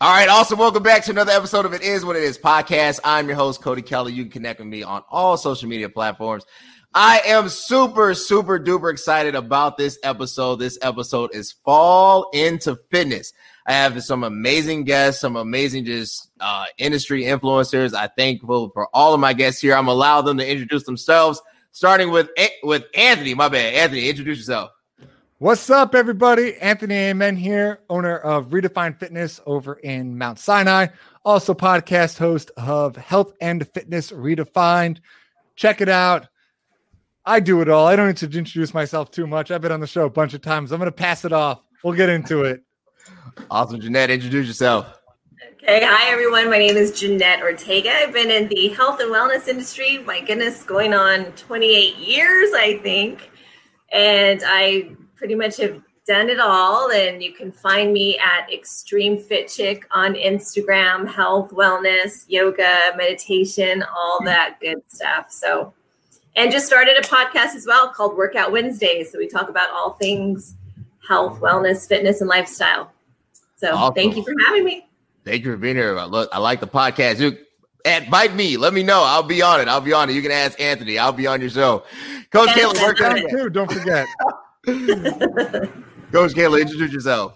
All right, awesome. Welcome back to another episode of It Is What It Is podcast. I'm your host, Cody Kelly. You can connect with me on all social media platforms. I am super, super duper excited about this episode. This episode is Fall into Fitness. I have some amazing guests, some amazing just uh, industry influencers. I thankful for all of my guests here. I'm allow them to introduce themselves, starting with with Anthony. My bad, Anthony. Introduce yourself. What's up, everybody? Anthony Amen here, owner of Redefined Fitness over in Mount Sinai, also podcast host of Health and Fitness Redefined. Check it out. I do it all. I don't need to introduce myself too much. I've been on the show a bunch of times. I'm going to pass it off. We'll get into it. Awesome. Jeanette, introduce yourself. Okay. Hi, everyone. My name is Jeanette Ortega. I've been in the health and wellness industry, my goodness, going on 28 years, I think. And I pretty much have done it all. And you can find me at Extreme Fit Chick on Instagram, health, wellness, yoga, meditation, all that good stuff. So, and just started a podcast as well called Workout Wednesdays. So we talk about all things health, wellness, fitness, and lifestyle. So awesome. thank you for having me. Thank you for being here. Look, I like the podcast. You invite me. Let me know. I'll be on it. I'll be on it. You can ask Anthony. I'll be on your show. Coach Caleb, work too. Don't forget. Coach Cailah, introduce yourself.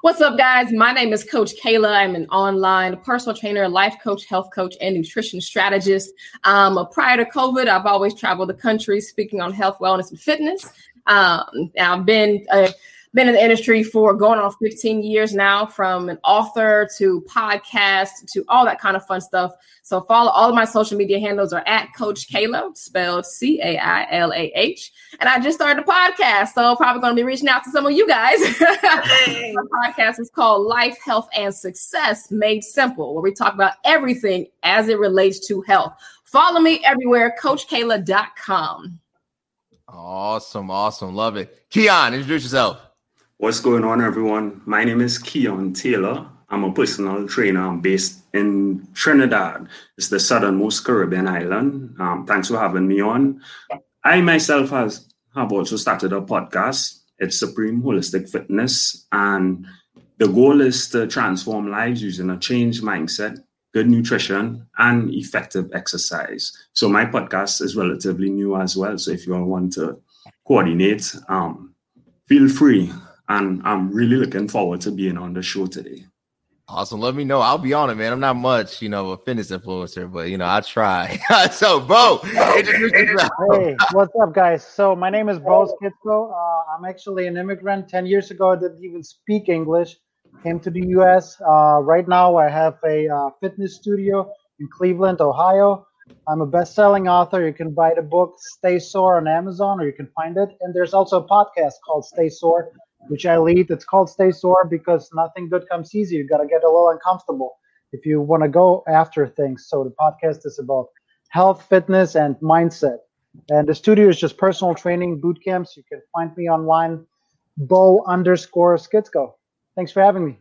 What's up, guys? My name is Coach Cailah. I'm an online personal trainer, life coach, health coach, and nutrition strategist. Um, prior to COVID, I've always traveled the country speaking on health, wellness, and fitness. Um, I've been uh, been in the industry for going on 15 years now, from an author to podcast to all that kind of fun stuff. So follow all of my social media handles are at Coach Cailah, spelled C A I L A H. And I just started a podcast, so probably going to be reaching out to some of you guys. my podcast is called Life, Health, and Success Made Simple, where we talk about everything as it relates to health. Follow me everywhere, CoachCailah.com. Awesome, awesome, love it. Keeon, introduce yourself. What's going on, everyone? My name is Keeon Taylor. I'm a personal trainer. I'm based in Trinidad. It's the southernmost Caribbean island. Um, thanks for having me on. I myself has, have also started a podcast. It's Supreme Holistic Fitness. And the goal is to transform lives using a changed mindset, good nutrition, and effective exercise. So my podcast is relatively new as well. So if you all want to coordinate, um, feel free and I'm really looking forward to being on the show today. Awesome. Let me know. I'll be on it, man. I'm not much, you know, a fitness influencer, but you know, I try. so, Bo, Hey, what's up, guys? So, my name is Bo Skitsko. Uh, I'm actually an immigrant. Ten years ago, I didn't even speak English. Came to the U.S. Uh, right now, I have a uh, fitness studio in Cleveland, Ohio. I'm a best-selling author. You can buy the book "Stay Sore" on Amazon, or you can find it. And there's also a podcast called "Stay Sore." Which I lead. It's called Stay Sore because nothing good comes easy. You got to get a little uncomfortable if you want to go after things. So the podcast is about health, fitness, and mindset. And the studio is just personal training boot camps. You can find me online, Bo underscore Skitsko. Thanks for having me.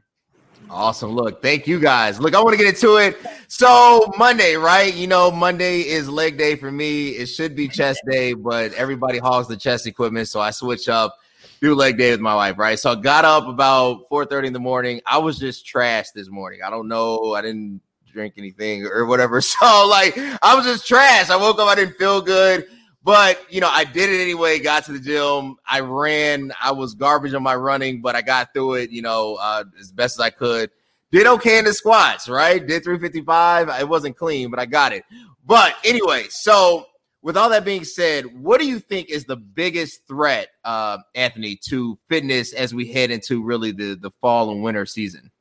Awesome. Look, thank you guys. Look, I want to get into it. So, Monday, right? You know, Monday is leg day for me. It should be chest day, but everybody hogs the chest equipment. So I switch up do leg day with my wife, right? So I got up about 4:30 in the morning. I was just trash this morning. I don't know. I didn't drink anything or whatever. So like I was just trash. I woke up, I didn't feel good. But you know, I did it anyway, got to the gym, I ran, I was garbage on my running, but I got through it, you know, uh, as best as I could. Did okay in the squats, right? Did 355. It wasn't clean, but I got it. But anyway, so with all that being said, what do you think is the biggest threat, uh, Anthony, to fitness as we head into really the, the fall and winter season?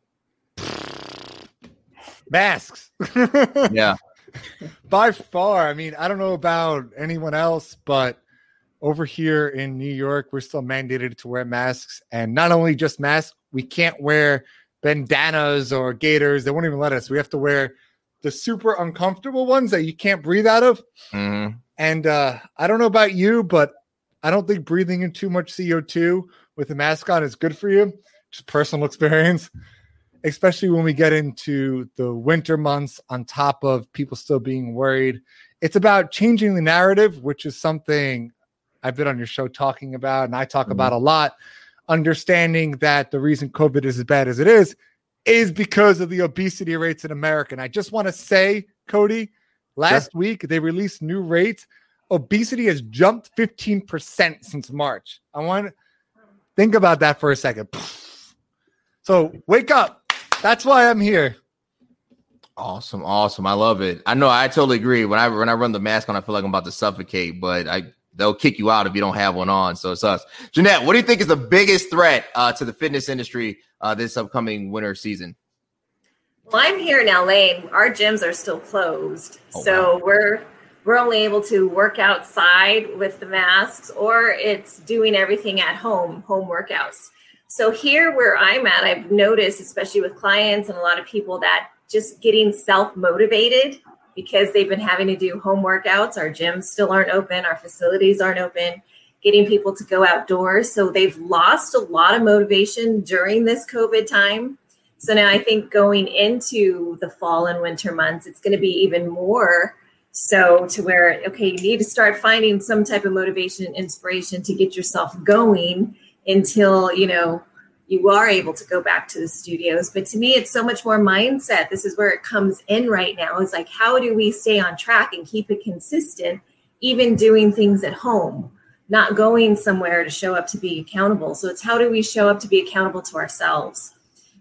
Masks. yeah. By far. I mean, I don't know about anyone else, but over here in New York, we're still mandated to wear masks. And not only just masks, we can't wear bandanas or gaiters. They won't even let us. We have to wear the super uncomfortable ones that you can't breathe out of. Mm-hmm. And uh, I don't know about you, but I don't think breathing in too much CO2 with a mask on is good for you. Just personal experience, especially when we get into the winter months, on top of people still being worried. It's about changing the narrative, which is something I've been on your show talking about, and I talk mm-hmm. about a lot. Understanding that the reason COVID is as bad as it is is because of the obesity rates in America. And I just want to say, Cody, last sure. week they released new rates. Obesity has jumped 15% since March. I want to think about that for a second. So wake up. That's why I'm here. Awesome, awesome. I love it. I know I totally agree. When I when I run the mask on, I feel like I'm about to suffocate, but I they'll kick you out if you don't have one on. So it's us. Jeanette, what do you think is the biggest threat uh, to the fitness industry uh, this upcoming winter season? Well, I'm here in LA. Our gyms are still closed, oh, so wow. we're we're only able to work outside with the masks, or it's doing everything at home, home workouts. So here, where I'm at, I've noticed, especially with clients and a lot of people, that just getting self motivated because they've been having to do home workouts. Our gyms still aren't open, our facilities aren't open, getting people to go outdoors. So they've lost a lot of motivation during this COVID time. So now I think going into the fall and winter months, it's going to be even more so to where, okay, you need to start finding some type of motivation and inspiration to get yourself going until, you know, you are able to go back to the studios. But to me, it's so much more mindset. This is where it comes in right now. Is like, how do we stay on track and keep it consistent, even doing things at home, not going somewhere to show up to be accountable? So it's how do we show up to be accountable to ourselves?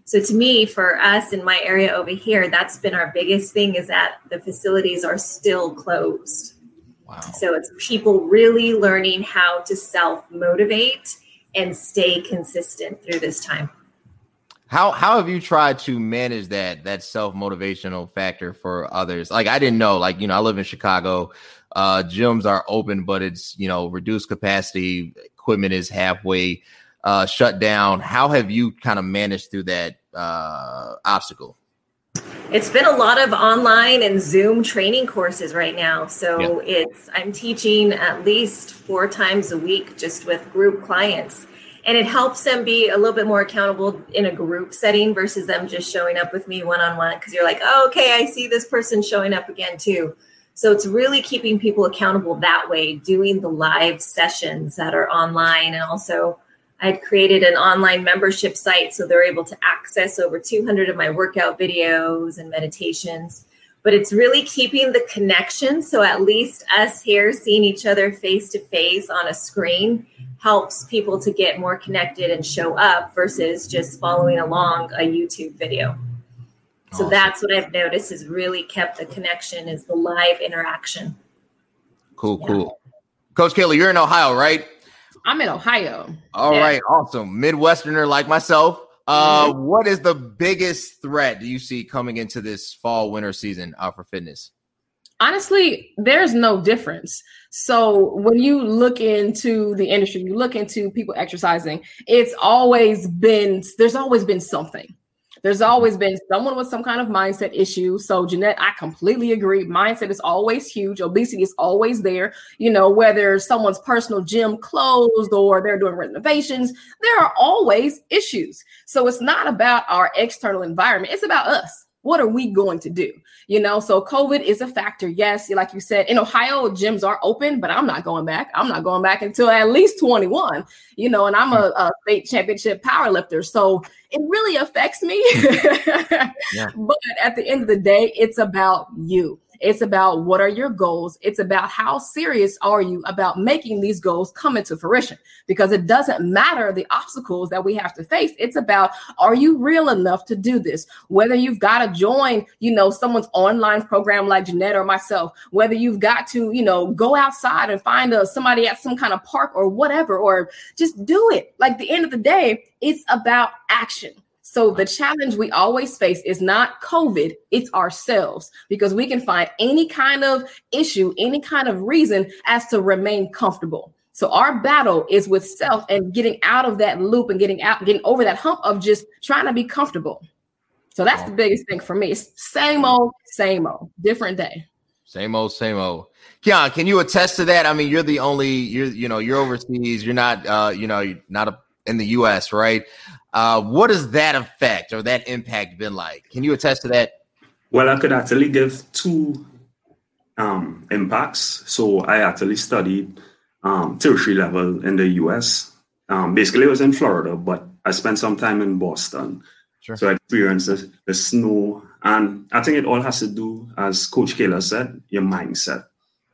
So to me, for us in my area over here, that's been our biggest thing is that the facilities are still closed. Wow. So it's people really learning how to self motivate and stay consistent through this time. How how have you tried to manage that that self motivational factor for others? Like I didn't know, like you know, I live in Chicago. Uh, gyms are open, but it's you know reduced capacity. Equipment is halfway uh, shut down. How have you kind of managed through that uh, obstacle? It's been a lot of online and Zoom training courses right now. So it's I'm teaching at least four times a week just with group clients. And it helps them be a little bit more accountable in a group setting versus them just showing up with me one on one because you're like, oh, okay, I see this person showing up again too. So it's really keeping people accountable that way, doing the live sessions that are online and also I had created an online membership site so they're able to access over 200 of my workout videos and meditations. But it's really keeping the connection. So at least us here seeing each other face to face on a screen helps people to get more connected and show up versus just following along a YouTube video. So awesome. that's what I've noticed is really kept the connection is the live interaction. Cool, yeah. cool. Coach Cailah, you're in Ohio, right? I'm in Ohio. All yeah. right, awesome. Midwesterner like myself. Uh, mm-hmm. what is the biggest threat do you see coming into this fall winter season uh, for fitness? Honestly, there's no difference. So when you look into the industry, you look into people exercising, it's always been there's always been something. There's always been someone with some kind of mindset issue. So, Jeanette, I completely agree. Mindset is always huge. Obesity is always there. You know, whether someone's personal gym closed or they're doing renovations, there are always issues. So, it's not about our external environment, it's about us what are we going to do? You know, so COVID is a factor. Yes, like you said, in Ohio, gyms are open, but I'm not going back. I'm not going back until at least 21, you know, and I'm a, a state championship power lifter. So it really affects me. yeah. But at the end of the day, it's about you. It's about what are your goals. It's about how serious are you about making these goals come into fruition because it doesn't matter the obstacles that we have to face. It's about are you real enough to do this? Whether you've got to join, you know, someone's online program like Jeanette or myself, whether you've got to, you know, go outside and find a, somebody at some kind of park or whatever, or just do it. Like the end of the day, it's about action. So the challenge we always face is not COVID, it's ourselves because we can find any kind of issue, any kind of reason as to remain comfortable. So our battle is with self and getting out of that loop and getting out, getting over that hump of just trying to be comfortable. So that's the biggest thing for me. It's same old, same old, different day. Same old, same old. Keeon, can you attest to that? I mean, you're the only you're you know you're overseas. You're not uh you know you're not a, in the U.S. Right? Uh, what has that effect or that impact been like? Can you attest to that? Well, I could actually give two um, impacts. So I actually studied um, tertiary level in the US. Um, basically, it was in Florida, but I spent some time in Boston. Sure. So I experienced the, the snow. And I think it all has to do, as Coach Cailah said, your mindset.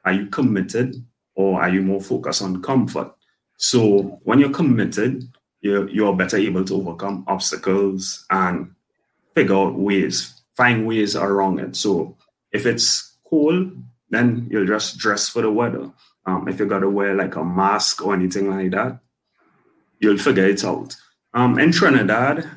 Are you committed or are you more focused on comfort? So when you're committed, you're, you're better able to overcome obstacles and figure out ways, find ways around it. So if it's cold, then you'll just dress for the weather. Um, if you got to wear like a mask or anything like that, you'll figure it out. Um, in Trinidad,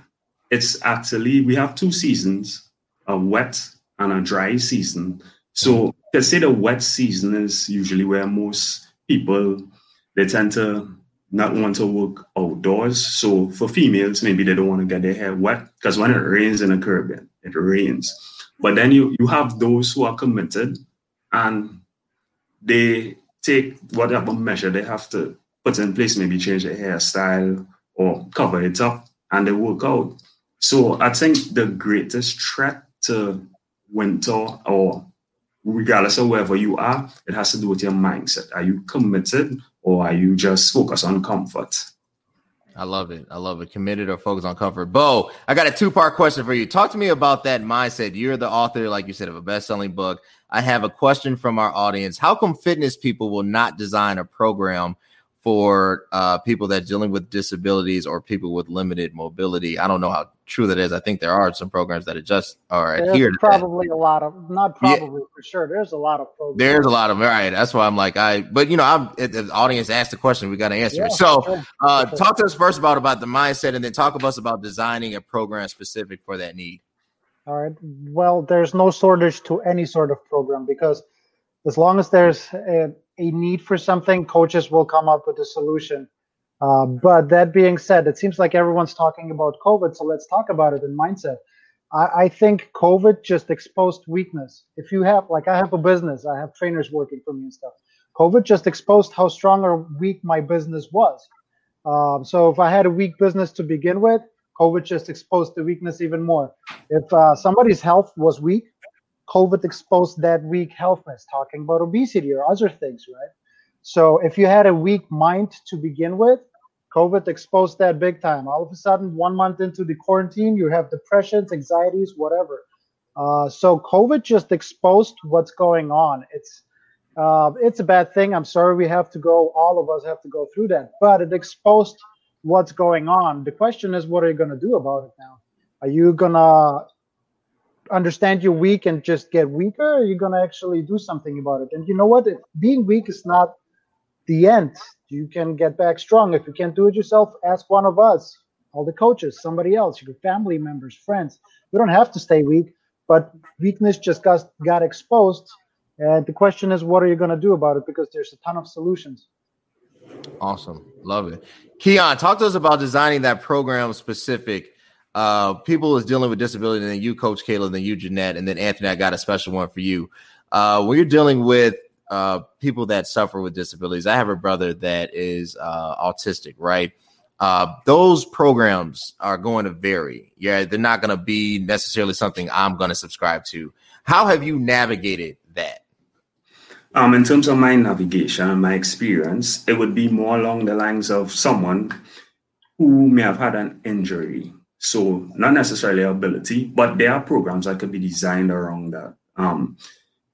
it's actually, we have two seasons a wet and a dry season. So, let's say the wet season is usually where most people they tend to not want to work outdoors. So for females, maybe they don't want to get their hair wet because when it rains in the Caribbean, it rains. But then you you have those who are committed and they take whatever measure they have to put in place, maybe change their hairstyle or cover it up, and they work out. So I think the greatest threat to winter or regardless of wherever you are, it has to do with your mindset. Are you committed or are you just focused on comfort? I love it. I love it. Committed or focused on comfort. Bo, I got a two part question for you. Talk to me about that mindset. You're the author, like you said, of a best selling book. I have a question from our audience. How come fitness people will not design a program for uh, people that dealing with disabilities or people with limited mobility. I don't know how true that is. I think there are some programs that adjust or there's adhere probably a lot of not probably yeah. for sure. There's a lot of programs. There's a lot of right. That's why I'm like I. But you know, I'm the audience asked the question. We got to answer yeah, it. So, sure. uh, sure. talk to us first about about the mindset, and then talk to us about designing a program specific for that need. All right. Well, there's no shortage to any sort of program because as long as there's a, a need for something, coaches will come up with a solution. Uh, but that being said, it seems like everyone's talking about COVID, so let's talk about it in mindset. I, I think COVID just exposed weakness. If you have, like, I have a business, I have trainers working for me and stuff. COVID just exposed how strong or weak my business was. Um, so if I had a weak business to begin with, COVID just exposed the weakness even more. If uh, somebody's health was weak, COVID exposed that weak healthness, talking about obesity or other things, right? So if you had a weak mind to begin with, COVID exposed that big time. All of a sudden, one month into the quarantine, you have depressions, anxieties, whatever. Uh, so COVID just exposed what's going on. It's uh, it's a bad thing. I'm sorry we have to go. All of us have to go through that, but it exposed what's going on. The question is, what are you going to do about it now? Are you gonna understand you're weak and just get weaker, or you're gonna actually do something about it. And you know what? Being weak is not the end. You can get back strong. If you can't do it yourself, ask one of us, all the coaches, somebody else, your family members, friends. You don't have to stay weak, but weakness just got got exposed. And the question is, what are you going to do about it? Because there's a ton of solutions. Awesome. Love it. Keeon, talk to us about designing that program specific uh, people is dealing with disability, and then you, Coach Cailah, and then you, Jeanette, and then Anthony. I got a special one for you. Uh, when you're dealing with uh, people that suffer with disabilities, I have a brother that is uh, autistic, right? Uh, those programs are going to vary. Yeah, they're not going to be necessarily something I'm going to subscribe to. How have you navigated that? Um, in terms of my navigation and my experience, it would be more along the lines of someone who may have had an injury so not necessarily ability, but there are programs that could be designed around that. Um,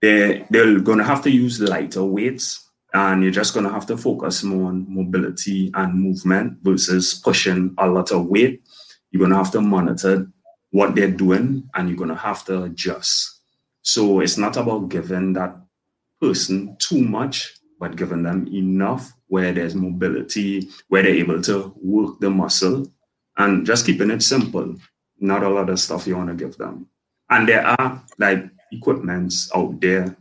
they they're to have to use lighter weights, and you're just to have to focus more on mobility and movement versus pushing a lot of weight. You're to have to monitor what they're doing, and you're to have to adjust. So it's not about giving that person too much, but giving them enough where there's mobility, where they're able to work the muscle and just keeping it simple, not a lot of stuff you want to give them. And there are like equipments out there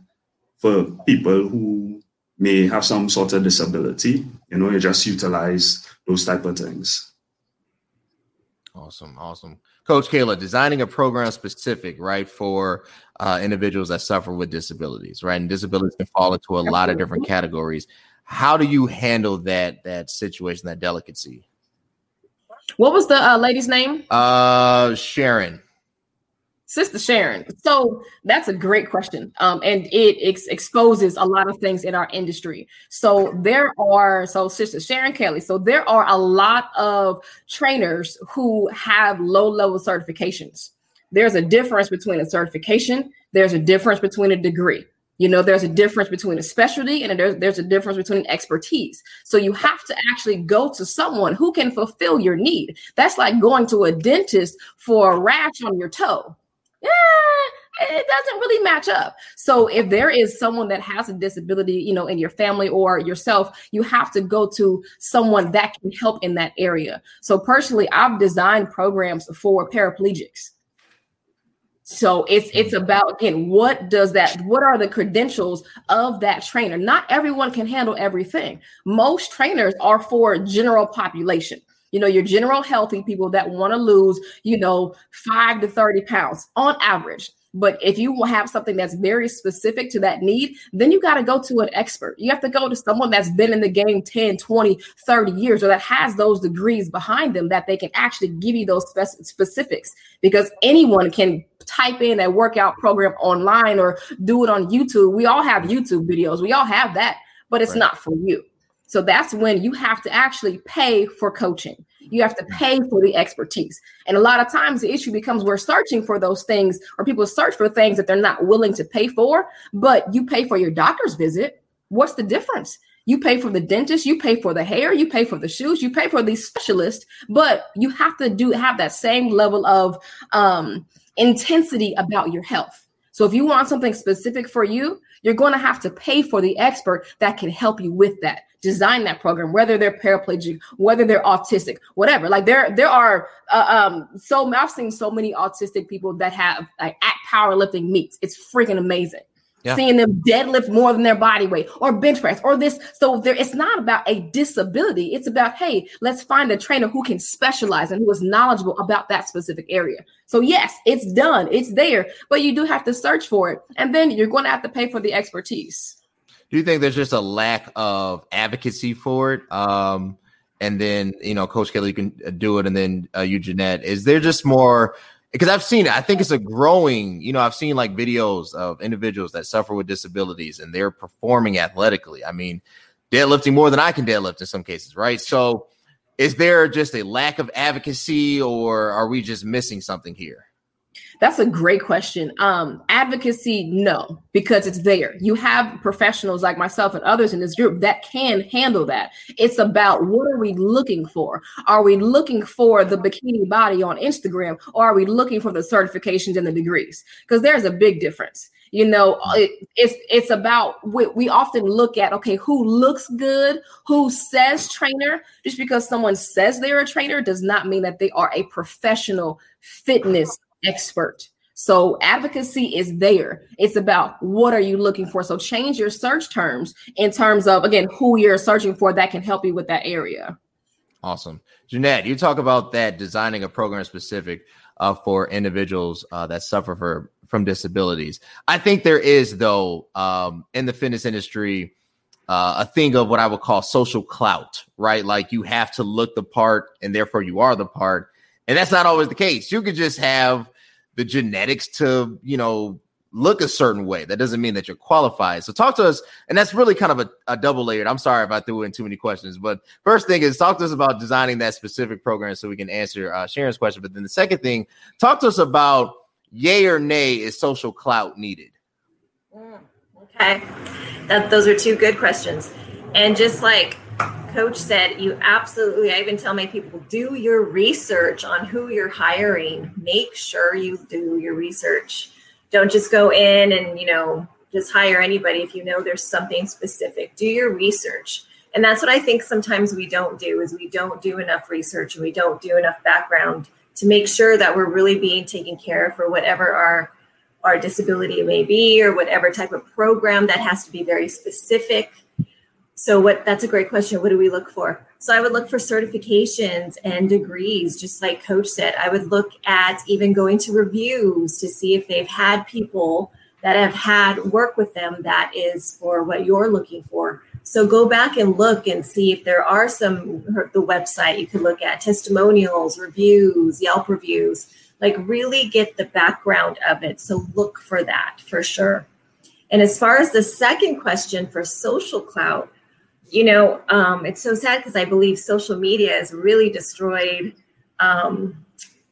for people who may have some sort of disability. You know, you just utilize those type of things. Awesome, awesome. Coach Cailah, designing a program specific, right, for uh, individuals that suffer with disabilities, right? And disabilities can fall into a lot of different categories. How do you handle that that situation, that delicacy? What was the uh, lady's name? Uh, Sharon. Sister Sharon. So that's a great question. Um, and it ex- exposes a lot of things in our industry. So there are, so Sister Sharon Kelly, so there are a lot of trainers who have low level certifications. There's a difference between a certification, there's a difference between a degree. You know, there's a difference between a specialty and there's, there's a difference between expertise. So you have to actually go to someone who can fulfill your need. That's like going to a dentist for a rash on your toe yeah, it doesn't really match up. So if there is someone that has a disability, you know, in your family or yourself, you have to go to someone that can help in that area. So personally, I've designed programs for paraplegics. So it's mm-hmm. it's about again, what does that what are the credentials of that trainer? Not everyone can handle everything. Most trainers are for general population you know, your general healthy people that want to lose, you know, five to 30 pounds on average. But if you have something that's very specific to that need, then you got to go to an expert. You have to go to someone that's been in the game 10, 20, 30 years or that has those degrees behind them that they can actually give you those spec- specifics because anyone can type in a workout program online or do it on YouTube. We all have YouTube videos. We all have that, but it's right. not for you. So that's when you have to actually pay for coaching. You have to pay for the expertise. And a lot of times the issue becomes we're searching for those things, or people search for things that they're not willing to pay for, but you pay for your doctor's visit. What's the difference? You pay for the dentist, you pay for the hair, you pay for the shoes, you pay for the specialist, but you have to do have that same level of um, intensity about your health. So if you want something specific for you, you're going to have to pay for the expert that can help you with that design that program whether they're paraplegic whether they're autistic whatever. Like there there are uh, um so i've seen so many autistic people that have like at powerlifting meets. It's freaking amazing yeah. seeing them deadlift more than their body weight or bench press or this. So there, it's not about a disability. It's about, hey, let's find a trainer who can specialize and who is knowledgeable about that specific area. So yes, it's done. It's there, but you do have to search for it. And then you're going to have to pay for the expertise. Do you think there's just a lack of advocacy for it? Um, and then, you know, Coach Kelly can do it. And then uh, you, Jeanette, is there just more because I've seen it. I think it's a growing, you know, I've seen like videos of individuals that suffer with disabilities and they're performing athletically. I mean, deadlifting more than I can deadlift in some cases, right? So is there just a lack of advocacy or are we just missing something here? That's a great question. Um, advocacy, no, because it's there. You have professionals like myself and others in this group that can handle that. It's about what are we looking for? Are we looking for the bikini body on Instagram or are we looking for the certifications and the degrees? Because there's a big difference. You know, it, it's it's about we, we often look at okay, who looks good, who says trainer. Just because someone says they're a trainer does not mean that they are a professional fitness expert. So advocacy is there. It's about what are you looking for. So change your search terms in terms of again who you're searching for that can help you with that area. Awesome, Jeanette. You talk about that designing a program specific uh, for individuals uh, that suffer for, from disabilities. I think there is though um, in the fitness industry. Uh, a thing of what I would call social clout, right? Like you have to look the part and therefore you are the part. And that's not always the case. You could just have the genetics to, you know, look a certain way. That doesn't mean that you're qualified. So talk to us, and that's really kind of a, a, double layered. I'm sorry if I threw in too many questions, but first thing is talk to us about designing that specific program so we can answer uh, Sharon's question. But then the second thing, talk to us about yay or nay is social clout needed. Mm, okay, that those are two good questions, and just like coach said you absolutely i even tell my people do your research on who you're hiring. Make sure you do your research. Don't just go in and you know just hire anybody if you know there's something specific. Do your research. And that's what i think sometimes we don't do is we don't do enough research and we don't do enough background to make sure that we're really being taken care of for whatever our our disability may be or whatever type of program that has to be very specific so what that's a great question. What do we look for? So I would look for certifications and degrees, just like coach said. I would look at even going to reviews to see if they've had people that have had work with them that is for what you're looking for. So go back and look and see if there are some the website you could look at testimonials, reviews, Yelp reviews. Like, really get the background of it. So, look for that for sure. And as far as the second question for social clout, you know, um, it's so sad because I believe social media has really destroyed um,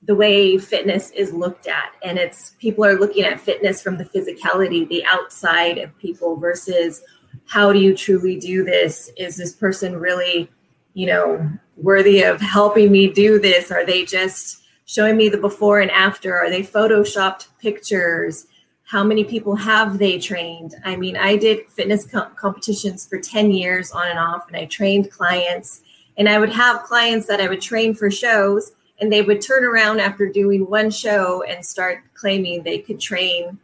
the way fitness is looked at. And it's people are looking at fitness from the physicality, the outside of people versus how do you truly do this? Is this person really, you know, worthy of helping me do this? Are they just showing me the before and after? Are they photoshopped pictures? How many people have they trained? I mean i did fitness co- competitions for 10 years on and off and i trained clients. And i would have clients that i would train for shows and they would turn around after doing one show and start claiming they could train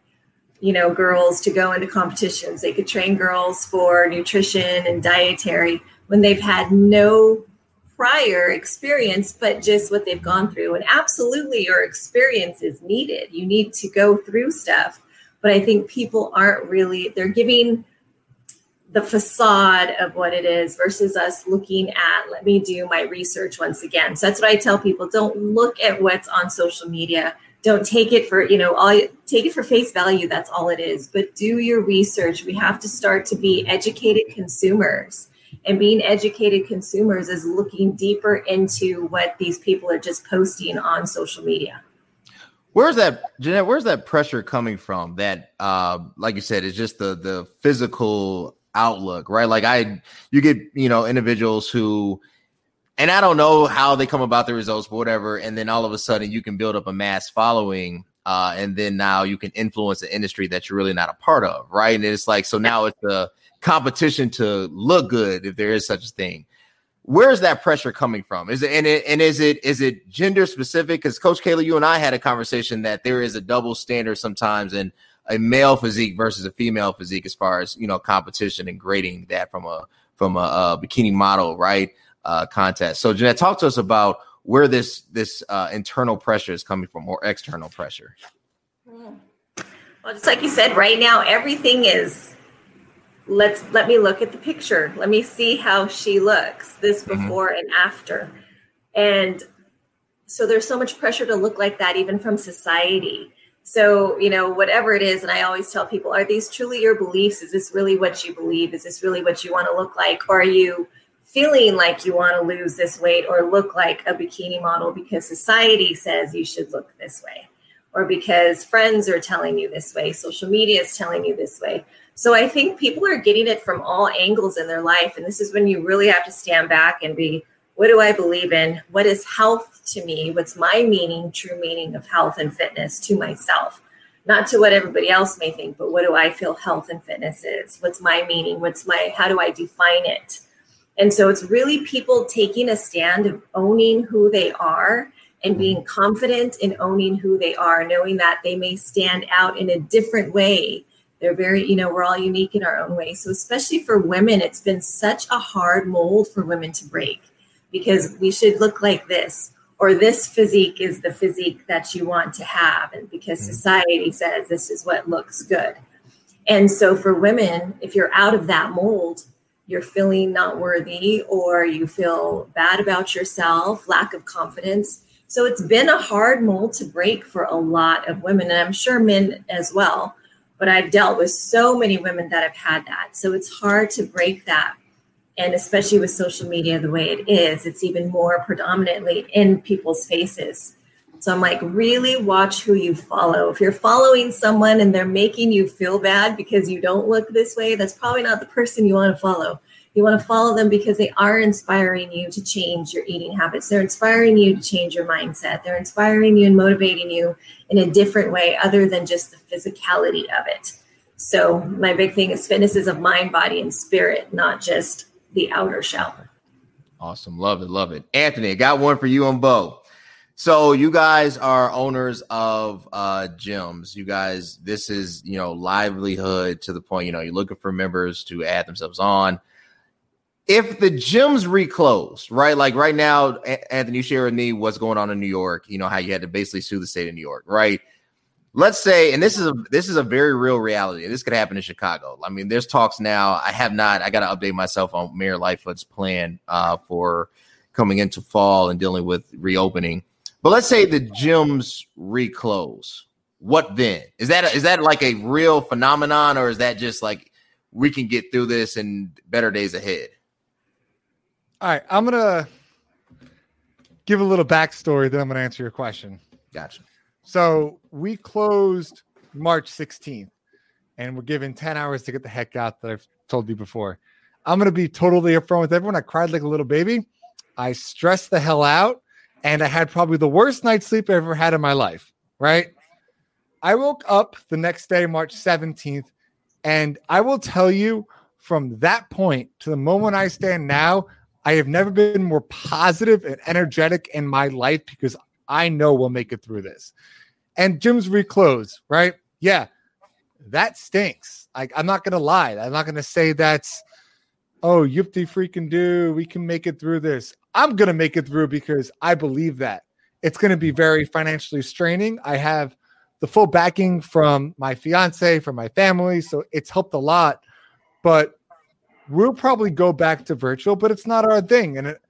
you know girls to go into competitions. They could train girls for nutrition and dietary when they've had no prior experience but just what they've gone through. And absolutely your experience is needed. You need to go through stuff but I think people aren't really, they're giving the facade of what it is versus us looking at, let me do my research once again. So that's what I tell people don't look at what's on social media. Don't take it for, you know, all take it for face value. That's all it is. But do your research. We have to start to be educated consumers. And being educated consumers is looking deeper into what these people are just posting on social media. Where's that, Jeanette? Where's that pressure coming from? That, uh, like you said, is just the the physical outlook, right? Like I, you get you know individuals who, and I don't know how they come about the results, but whatever. And then all of a sudden, you can build up a mass following, uh, and then now you can influence the industry that you're really not a part of, right? And it's like so now it's a competition to look good, if there is such a thing where's that pressure coming from? Is it and it and is it is it gender specific? Because Coach Cailah, you and I had a conversation that there is a double standard sometimes in a male physique versus a female physique as far as you know competition and grading that from a from a, a bikini model right uh, contest. So Jeanette, talk to us about where this this uh, internal pressure is coming from or external pressure. Well, just like you said, right now everything is let's let me look at the picture. Let me see how she looks this mm-hmm. before mm-hmm. and after. And so there's so much pressure to look like that even from society. So you know whatever it is and i always tell people are these truly your beliefs? Is this really what you believe? Is this really what you want to look like? Or are you feeling like you want to lose this weight or look like a bikini model because society says you should look this way? Or because friends are telling you this way social media is telling you this way so I think people are getting it from all angles in their life. And this is when you really have to stand back and be, what do I believe in? What is health to me? What's my meaning, true meaning of health and fitness to myself? Not to what everybody else may think, but what do I feel health and fitness is? What's my meaning? What's my, how do I define it? And so it's really people taking a stand of owning who they are and being mm-hmm. confident in owning who they are, knowing that they may stand out in a different way they're very, you know, we're all unique in our own way. So, especially for women, it's been such a hard mold for women to break because we should look like this or this physique is the physique that you want to have. And because mm-hmm. society says this is what looks good. And so, for women, if you're out of that mold, you're feeling not worthy or you feel bad about yourself, lack of confidence. So it's been a hard mold to break for a lot of women, and I'm sure men as well but I've dealt with so many women that have had that. So it's hard to break that. And especially with social media the way it is, it's even more predominantly in people's faces. So I'm like, really watch who you follow. If you're following someone and they're making you feel bad because you don't look this way, that's probably not the person you want to follow. You want to follow them because they are inspiring you to change your eating habits. They're inspiring you to change your mindset. They're inspiring you and motivating you in a different way other than just the physicality of it. So, my big thing is fitness is of mind, body, and spirit, not just the outer shell. Awesome. Love it. Love it. Anthony, I got one for you and Bo. So you guys are owners of uh gyms. You guys, this is you know livelihood to the point. You know, you're looking for members to add themselves on if the gyms reclose, right? Like right now, Anthony, you share with me what's going on in New York. You know how you had to basically sue the state of New York, right? Let's say, and this is a this is a very real reality. This could happen in Chicago. I mean, there's talks now. I have not. I got to update myself on Mayor Lightfoot's plan uh, for coming into fall and dealing with reopening. But let's say the gyms reclose. What then? Is that is that like a real phenomenon, or is that just like we can get through this and better days ahead? All right, I'm gonna give a little backstory, then I'm gonna answer your question. Gotcha. So we closed March 16th, and we're given 10 hours to get the heck out that I've told you before. I'm gonna be totally upfront with everyone. I cried like a little baby. I stressed the hell out, and I had probably the worst night's sleep I ever had in my life. Right. I woke up the next day, March 17th, and I will tell you from that point to the moment I stand now, I have never been more positive and energetic in my life because I know we'll make it through this. And gyms reclose, right? Yeah, that stinks. Like, I'm not going to lie. I'm not going to say that's, oh, yupty freaking do. We can make it through this. I'm going to make it through because I believe that. It's going to be very financially straining. I have the full backing from my fiance, from my family. So it's helped a lot. But we'll probably go back to virtual, but it's not our thing. And it,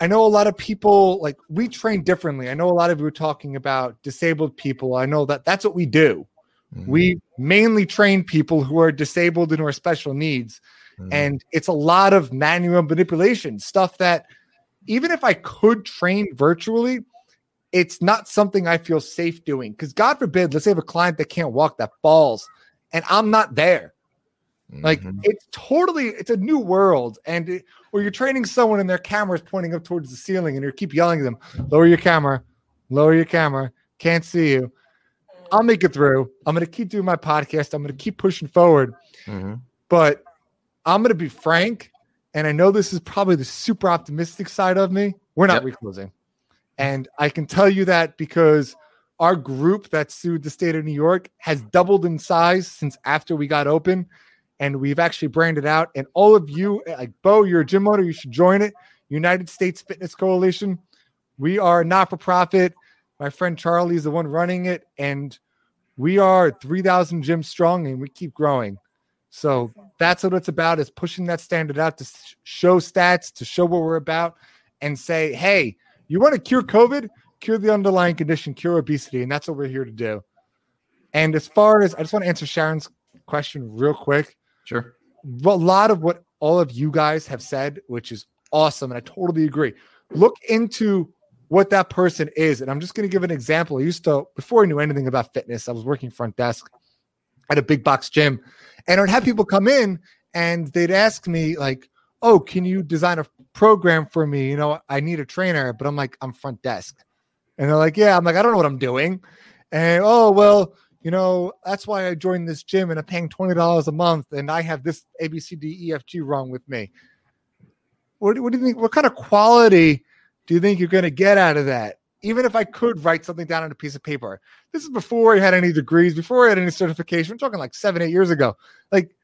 I know a lot of people like we train differently. I know a lot of you are talking about disabled people. I know that that's what we do. Mm-hmm. We mainly train people who are disabled and who are special needs. Mm-hmm. And it's a lot of manual manipulation stuff that even if I could train virtually, it's not something I feel safe doing. Because God forbid, let's say I have a client that can't walk that falls and I'm not there. Like mm-hmm. it's totally it's a new world, and it, where you're training someone and their camera is pointing up towards the ceiling, and you keep yelling at them, "Lower your camera, lower your camera, can't see you." I'll make it through. I'm gonna keep doing my podcast. I'm gonna keep pushing forward, mm-hmm. but I'm gonna be frank, and I know this is probably the super optimistic side of me. We're not yep. reclosing. And I can tell you that because our group that sued the state of New York has doubled in size since after we got open. And we've actually branded out. And all of you, like Bo, you're a gym owner, you should join it. United States Fitness Coalition. We are not for profit. My friend Charlie is the one running it. And we are 3,000 gyms strong and we keep growing. So that's what it's about is pushing that standard out to show stats, to show what we're about and say, hey, you want to cure COVID? Cure the underlying condition, cure obesity, and that's what we're here to do. And as far as I just want to answer Sharon's question real quick. Sure. A lot of what all of you guys have said, which is awesome, and I totally agree. Look into what that person is. And I'm just going to give an example. I used to, before I knew anything about fitness, I was working front desk at a big box gym, and I'd have people come in and they'd ask me, like, oh, can you design a program for me? You know, I need a trainer, but I'm like, I'm front desk. And they're like, yeah, I'm like, I don't know what I'm doing. And oh, well, you know, that's why I joined this gym and I'm paying $20 a month and I have this ABCDEFG wrong with me. What, what do you think? What kind of quality do you think you're going to get out of that? Even if I could write something down on a piece of paper, this is before I had any degrees, before I had any certification. I'm talking like seven, eight years ago. Like,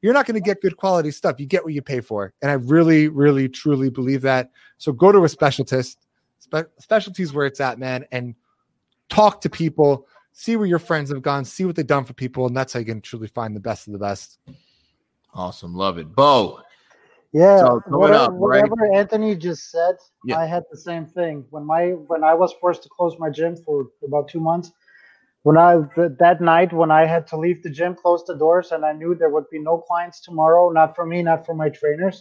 you're not going to get good quality stuff. You get what you pay for. And I really, really, truly believe that. So go to a specialist, spe- specialties where it's at, man, and talk to people, see where your friends have gone, see what they've done for people. And that's how you can truly find the best of the best. Awesome. Love it. Bo. Yeah, so whatever, up, right? whatever, Anthony just said, yeah. I had the same thing when my when I was forced to close my gym for about two months when I that night when I had to leave the gym, close the doors, and I knew there would be no clients tomorrow, not for me, not for my trainers.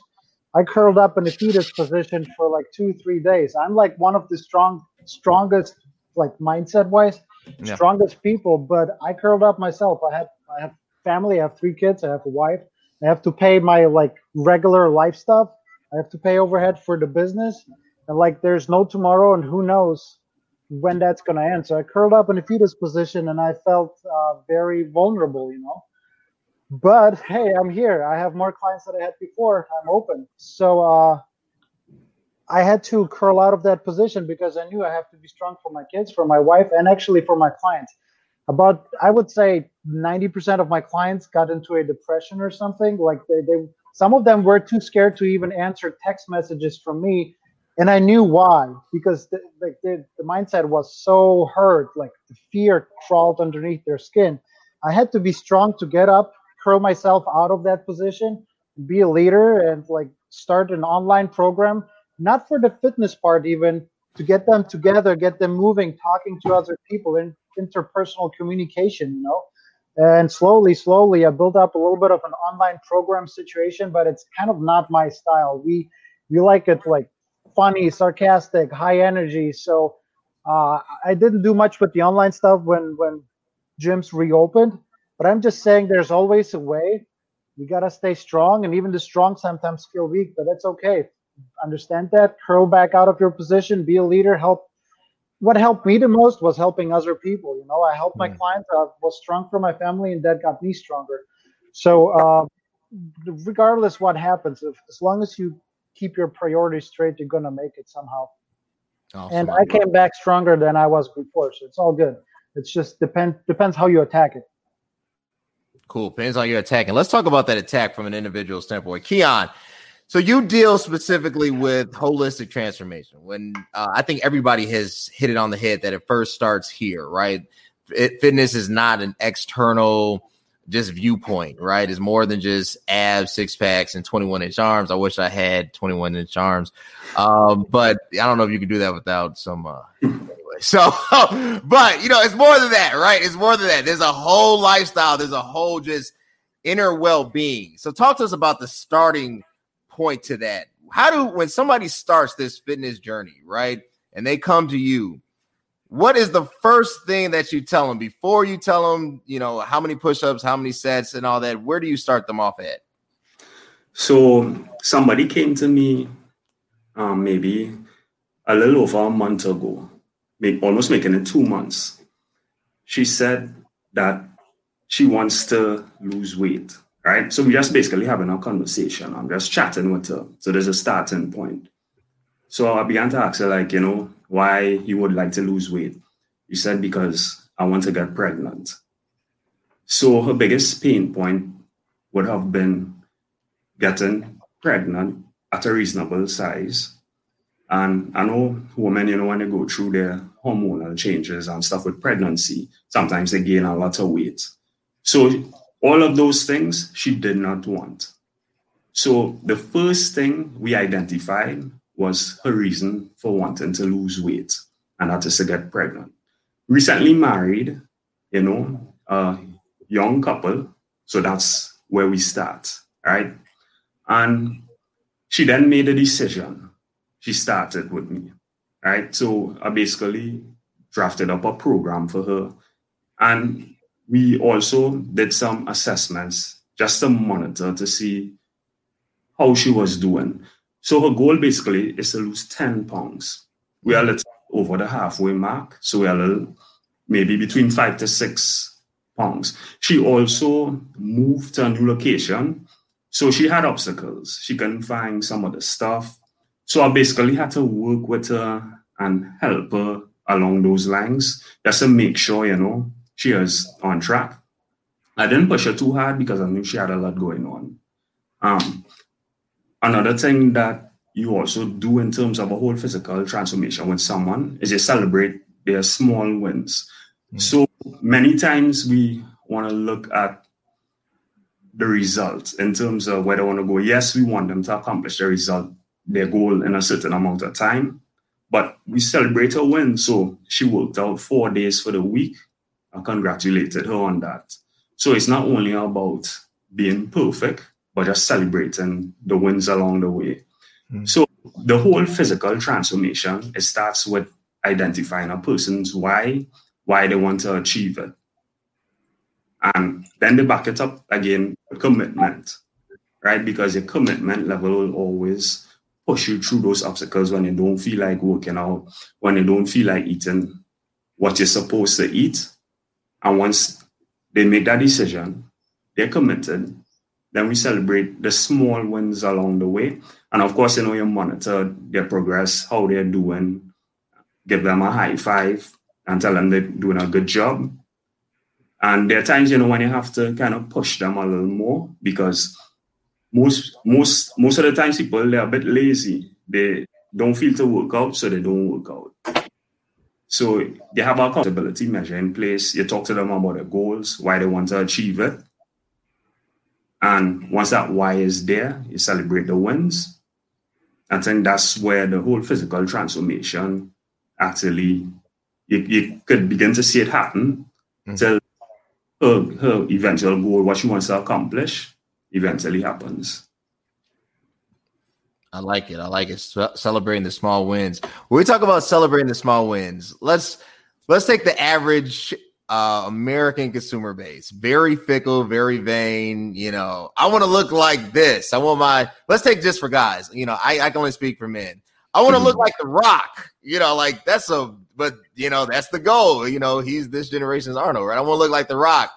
I curled up in a fetus position for like two, three days. I'm like one of the strong, strongest, like mindset wise, yeah. strongest people. But I curled up myself. I have, I have family. I have three kids. I have a wife. I have to pay my like regular life stuff. I have to pay overhead for the business, and like there's no tomorrow, and who knows when that's going to end. So I curled up in a fetus position and I felt uh, very vulnerable, you know. But hey, I'm here. I have more clients than I had before. I'm open. So uh, I had to curl out of that position because I knew I have to be strong for my kids, for my wife, and actually for my clients. About, I would say, 90% of my clients got into a depression or something. Like they, they, some of them were too scared to even answer text messages from me and I knew why because the, the, the mindset was so hurt, like the fear crawled underneath their skin. I had to be strong to get up, curl myself out of that position, be a leader, and like start an online program, not for the fitness part, even to get them together, get them moving, talking to other people, in interpersonal communication, you know. And slowly, slowly, I built up a little bit of an online program situation, but it's kind of not my style. We we like it like funny, sarcastic, high energy. So uh, I didn't do much with the online stuff when when gyms reopened. But I'm just saying, there's always a way. We gotta stay strong, and even the strong sometimes feel weak, but that's okay. Understand that. Curl back out of your position. Be a leader. Help what helped me the most was helping other people. You know, I helped my mm. clients. I was strong for my family, and that got me stronger. So, uh, regardless what happens, if, as long as you keep your priorities straight, you're gonna make it somehow. Awesome. And I came back stronger than I was before, so it's all good. It's just depend depends how you attack it. Cool. Depends on your attack. And Let's talk about that attack from an individual standpoint. Keeon, so you deal specifically with holistic transformation. When uh, I think everybody has hit it on the head that it first starts here, right? It, fitness is not an external just viewpoint, right? It's more than just abs, six packs, and 21 inch arms. I wish I had 21 inch arms, um, but I don't know if you can do that without some. Uh, so, but you know, it's more than that, right? It's more than that. There's a whole lifestyle. There's a whole just inner well being. So, talk to us about the starting point to that. How do when somebody starts this fitness journey, right? And they come to you, what is the first thing that you tell them before you tell them, you know, how many push-ups, how many sets and all that? Where do you start them off at? So somebody came to me um, maybe a little over a month ago, almost making it two months. She said that she wants to lose weight right? So we're just basically having a conversation. I'm just chatting with her. So there's a starting point. So I began to ask her, like, you know, why you would like to lose weight. She said, because I want to get pregnant. So her biggest pain point would have been getting pregnant at a reasonable size. And I know women, you know, when they go through their hormonal changes and stuff with pregnancy, sometimes they gain a lot of weight. So all of those things she did not want. So the first thing we identified was her reason for wanting to lose weight, and is to get pregnant. Recently married, you know, a young couple. So that's where we start, right? And she then made a decision. She started with me, right? So I basically drafted up a program for her. And we also did some assessments just to monitor to see how she was doing. So her goal basically is to lose 10 pounds. We are a little over the halfway mark, so we are a little, maybe between five to six pounds. She also moved to a new location, so she had obstacles. She couldn't find some of the stuff. So I basically had to work with her and help her along those lines just to make sure, you know, she was on track. I didn't push her too hard because I knew she had a lot going on. Um, another thing that you also do in terms of a whole physical transformation with someone is you celebrate their small wins. Mm-hmm. So many times we want to look at the results in terms of where they want to go. Yes, we want them to accomplish their result, their goal in a certain amount of time, but we celebrate her win. So she worked out four days for the week I congratulated her on that. So it's not only about being perfect, but just celebrating the wins along the way. Mm. So the whole physical transformation it starts with identifying a person's why, why they want to achieve it. And then they back it up again with commitment, right? Because your commitment level will always push you through those obstacles when you don't feel like working out, when you don't feel like eating what you're supposed to eat, and once they make that decision, they're committed, then we celebrate the small wins along the way. And of course, you know, you monitor their progress, how they're doing, give them a high five and tell them they're doing a good job. And there are times, you know, when you have to kind of push them a little more because most most most of the times people they're a bit lazy. They don't feel to work out, so they don't work out. So they have a accountability measure in place. You talk to them about their goals, why they want to achieve it. And once that why is there, you celebrate the wins. I think that's where the whole physical transformation actually you, you could begin to see it happen mm-hmm. till her, her eventual goal, what she wants to accomplish, eventually happens. I like it. I like it. celebrating the small wins. When we talk about celebrating the small wins, let's let's take the average uh, American consumer base. Very fickle, very vain. You know, I want to look like this. I want my. Let's take just for guys. You know, I, I can only speak for men. I want to look like The Rock. You know, like that's a. But you know, that's the goal. You know, he's this generation's Arnold, right? I want to look like The Rock.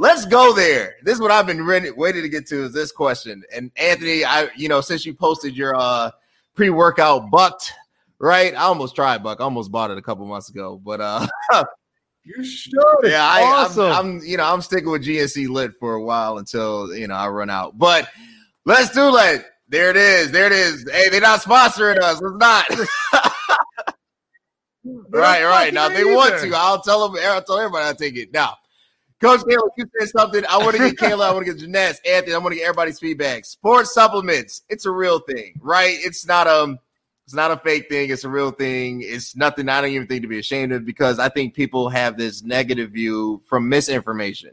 Let's go there. This is what I've been ready, waiting to get to is this question. And Anthony, I you know since you posted your uh pre-workout bucked, right? I almost tried buck. I almost bought it a couple months ago, but uh you should. Yeah, I, awesome. I'm, I'm you know I'm sticking with GNC lit for a while until you know I run out. But let's do it. There it is. There it is. Hey, they're not sponsoring us. It's not. right, right. Now they either. want to. I'll tell them. I'll tell everybody I take it now. Coach Cailah, you said something. I want to get Cailah. I want to get Jeanette, Anthony. I want to get everybody's feedback. Sports supplements. It's a real thing, right? It's not um, it's not a fake thing. It's a real thing. It's nothing I don't even think to be ashamed of because I think people have this negative view from misinformation,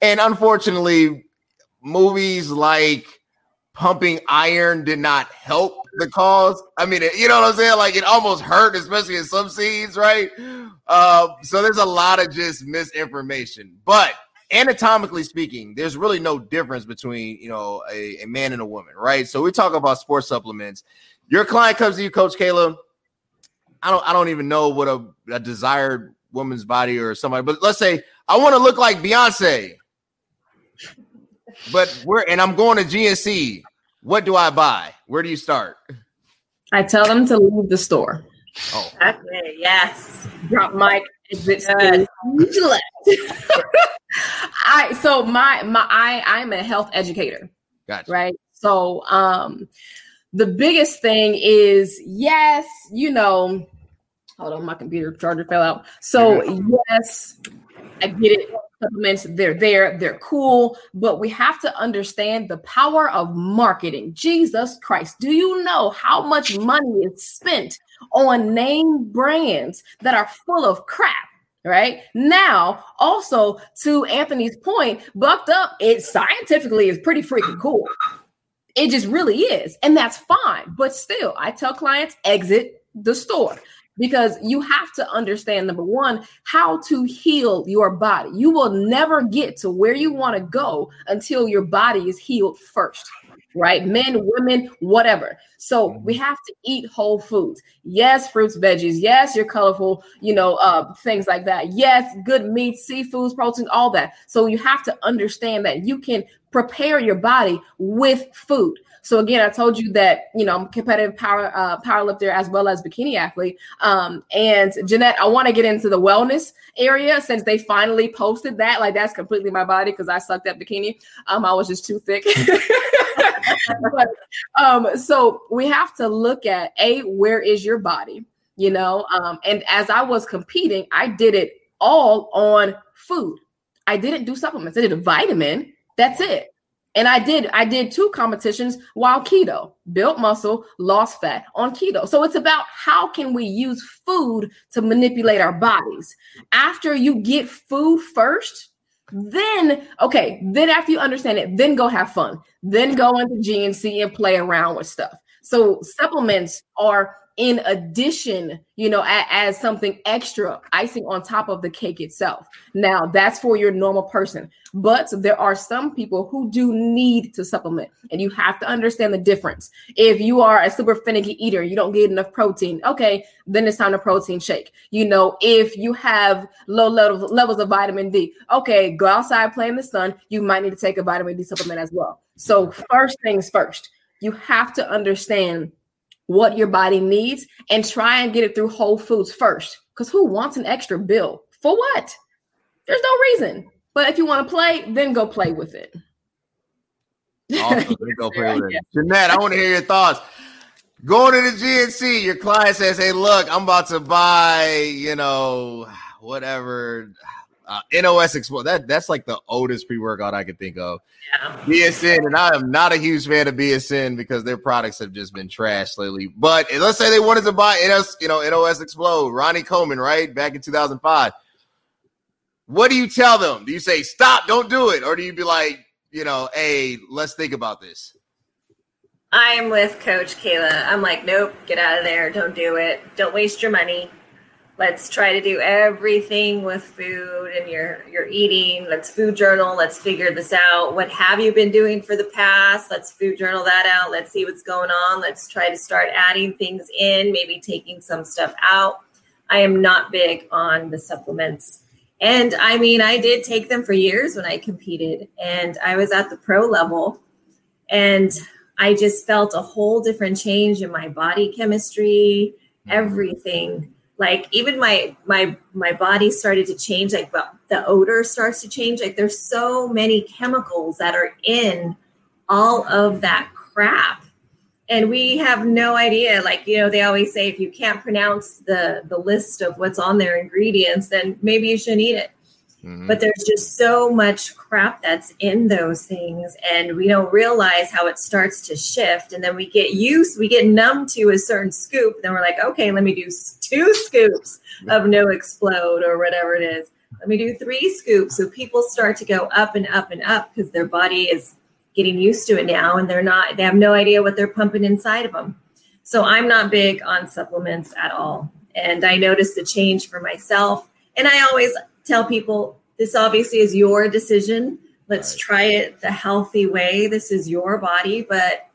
and unfortunately, movies like pumping iron did not help the cause. I mean, you know what I'm saying? Like it almost hurt, especially in some scenes, right? Uh, so there's a lot of just misinformation. But anatomically speaking, there's really no difference between you know a, a man and a woman, right? So we talk about sports supplements. Your client comes to you, Coach Cailah. I don't I don't even know what a, a desired woman's body or somebody, but let's say I want to look like Beyonce but we're and I'm going to GNC. What do I buy? Where do you start? I tell them to leave the store. Oh, okay, yes. Drop mic. Exit I so my my I I'm a health educator. Gotcha. Right. So um the biggest thing is yes, you know, hold on, my computer charger fell out. So yes, I get it supplements, they're there, they're cool, but we have to understand the power of marketing. Jesus Christ, do you know how much money is spent on name brands that are full of crap? Right now, also to Anthony's point, bucked up, it scientifically is pretty freaking cool. It just really is. And that's fine. But still, I tell clients exit the store because you have to understand number one how to heal your body. You will never get to where you want to go until your body is healed first right? Men women whatever. So we mm-hmm. have to eat whole foods. Yes fruits veggies. Yes your colorful you know uh, things like that. Yes good meat seafoods protein all that. So you have to understand that you can prepare your body with food so again, I told you that you know I'm competitive power uh, power lifter as well as bikini athlete. Um, and Jeanette, I want to get into the wellness area since they finally posted that. Like that's completely my body because I sucked at bikini. Um, I was just too thick. but, um, so we have to look at a where is your body, you know? Um, and as I was competing, I did it all on food. I didn't do supplements. I did a vitamin. That's it. And I did I did two competitions while keto, built muscle, lost fat on keto. So it's about how can we use food to manipulate our bodies. After you get food first, then okay, then after you understand it, then go have fun. Then go into GNC and play around with stuff. So supplements are in addition, you know, as, something extra, icing on top of the cake itself. Now, that's for your normal person, but there are some people who do need to supplement, and you have to understand the difference. If you are a super finicky eater, you don't get enough protein, okay, then it's time to protein shake. You know, if you have low levels, levels of vitamin D, okay, go outside, play in the sun, you might need to take a vitamin D supplement as well. So, first things first, you have to understand what your body needs and try and get it through Whole Foods first. Because who wants an extra bill? For what? There's no reason. But if you want to play, then go play with it. Awesome. go play with it. Jeanette, I want to hear your thoughts. Going to the GNC, your client says, Hey, look, I'm about to buy, you know, whatever. Uh, NOS Explode. That that's like the oldest pre workout I could think of. Yeah. BSN, and I am not a huge fan of BSN because their products have just been trashed lately. But let's say they wanted to buy NOS, you know, NOS Explode, Ronnie Coleman, right back in 2005. What do you tell them? Do you say stop, don't do it, or do you be like, you know, hey, let's think about this? I'm with Coach Cailah. I'm like, nope, get out of there. Don't do it. Don't waste your money. Let's try to do everything with food and your your eating. Let's food journal. Let's figure this out. What have you been doing for the past? Let's food journal that out. Let's see what's going on. Let's try to start adding things in, maybe taking some stuff out. I am not big on the supplements. And I mean, I did take them for years when I competed and I was at the pro level and I just felt a whole different change in my body chemistry, mm-hmm. everything. Like even my my my body started to change. Like the odor starts to change. Like there's so many chemicals that are in all of that crap, and we have no idea. Like you know, they always say if you can't pronounce the the list of what's on their ingredients, then maybe you shouldn't eat it. Mm-hmm. But there's just so much crap that's in those things, and we don't realize how it starts to shift. And then we get used, we get numb to a certain scoop. Then we're like, okay, let me do two scoops of no explode or whatever it is. Let me do three scoops. So people start to go up and up and up because their body is getting used to it now, and they're not. They have no idea what they're pumping inside of them. So I'm not big on supplements at all, and I noticed the change for myself. And I always tell people this obviously is your decision. Let's try it the healthy way. This is your body, but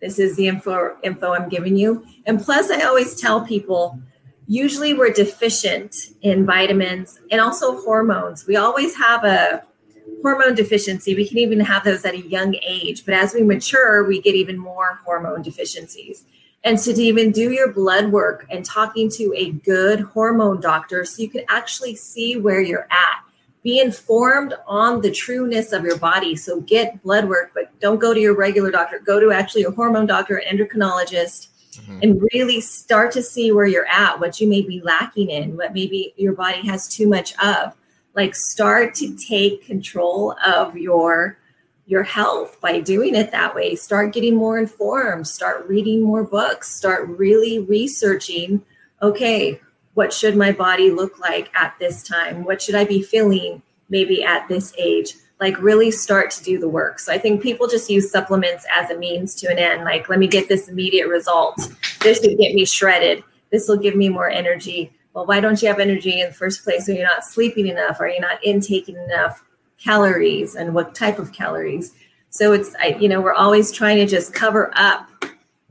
this is the info info I'm giving you. And plus, I always tell people usually we're deficient in vitamins and also hormones. We always have a hormone deficiency. We can even have those at a young age, but as we mature, we get even more hormone deficiencies and to even do your blood work and talking to a good hormone doctor so you can actually see where you're at. Be informed on the trueness of your body. So get blood work, but don't go to your regular doctor. Go to actually a hormone doctor, an endocrinologist, mm-hmm. and really start to see where you're at, what you may be lacking in, what maybe your body has too much of. Like start to take control of your your health by doing it that way. Start getting more informed, start reading more books, start really researching okay, what should my body look like at this time? What should I be feeling maybe at this age? Like, really start to do the work. So, I think people just use supplements as a means to an end. Like, let me get this immediate result. This should get me shredded. This will give me more energy. Well, why don't you have energy in the first place? Are you not sleeping enough? Are you not intaking enough? Calories and what type of calories. So it's, I, you know, we're always trying to just cover up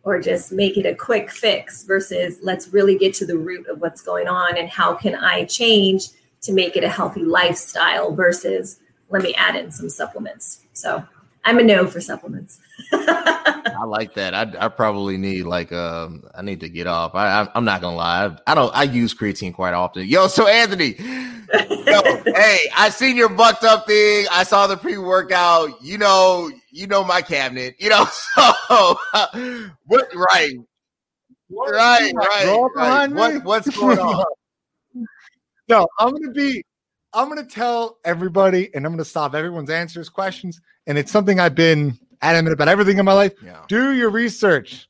or just make it a quick fix versus let's really get to the root of what's going on and how can I change to make it a healthy lifestyle versus let me add in some supplements. So I'm a no for supplements. I like that. I, I probably need like um I need to get off. I, I am not gonna lie. I, I, don't I use creatine quite often. Yo, so Anthony, yo, hey, I seen your bucked up thing. I saw the pre workout. You know, you know my cabinet. You know, so what? Right, what right, right, right. What, what's going on? no, I'm gonna be. I'm gonna tell everybody, and I'm gonna stop everyone's answers, questions, and it's something I've been adamant about everything in my life. Yeah. Do your research.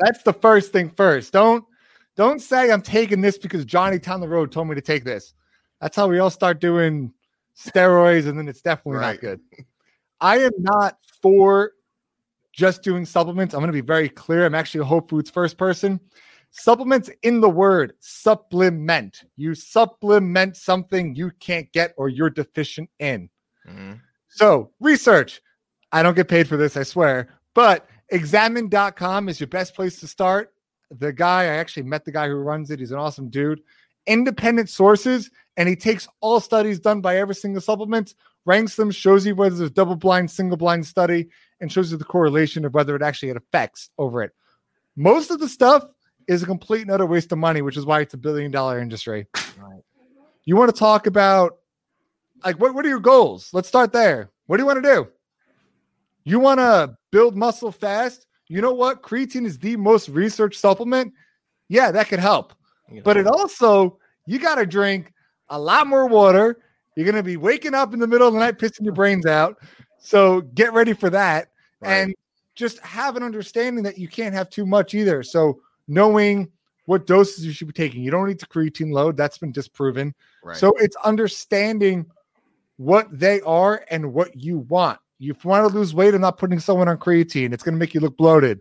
That's the first thing first. Don't don't say I'm taking this because Johnny down the road told me to take this. That's how we all start doing steroids, and then it's definitely right. not good. I am not for just doing supplements. I'm going to be very clear. I'm actually a Whole Foods first person. Supplements in the word supplement. You supplement something you can't get or you're deficient in. Mm-hmm. So, research. I don't get paid for this, I swear. But examine.com is your best place to start. The guy, I actually met the guy who runs it. He's an awesome dude. Independent sources, and he takes all studies done by every single supplement, ranks them, shows you whether there's double blind, single blind study, and shows you the correlation of whether it actually had effects over it. Most of the stuff is a complete and utter waste of money, which is why it's a billion dollar industry. Right. You want to talk about like what, what are your goals? Let's start there. What do you want to do? You want to build muscle fast? You know what? Creatine is the most researched supplement. Yeah, that could help. You know. But it also, you got to drink a lot more water. You're going to be waking up in the middle of the night, pissing your brains out. So get ready for that. Right. And just have an understanding that you can't have too much either. So knowing what doses you should be taking. You don't need to creatine load. That's been disproven. Right. So it's understanding what they are and what you want. If you want to lose weight, I'm not putting someone on creatine. It's going to make you look bloated.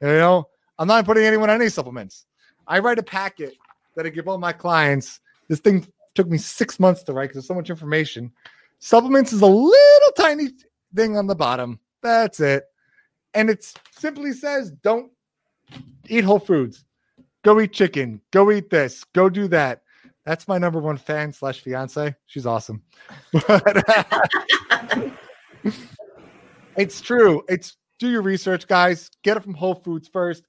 You know, I'm not putting anyone on any supplements. I write a packet that I give all my clients. This thing took me six months to write because there's so much information. Supplements is a little tiny thing on the bottom. That's it. And it simply says don't eat whole foods. Go eat chicken. Go eat this. Go do that. That's my number one fan slash fiance. She's awesome. But it's true. It's do your research, guys. Get it from Whole Foods first.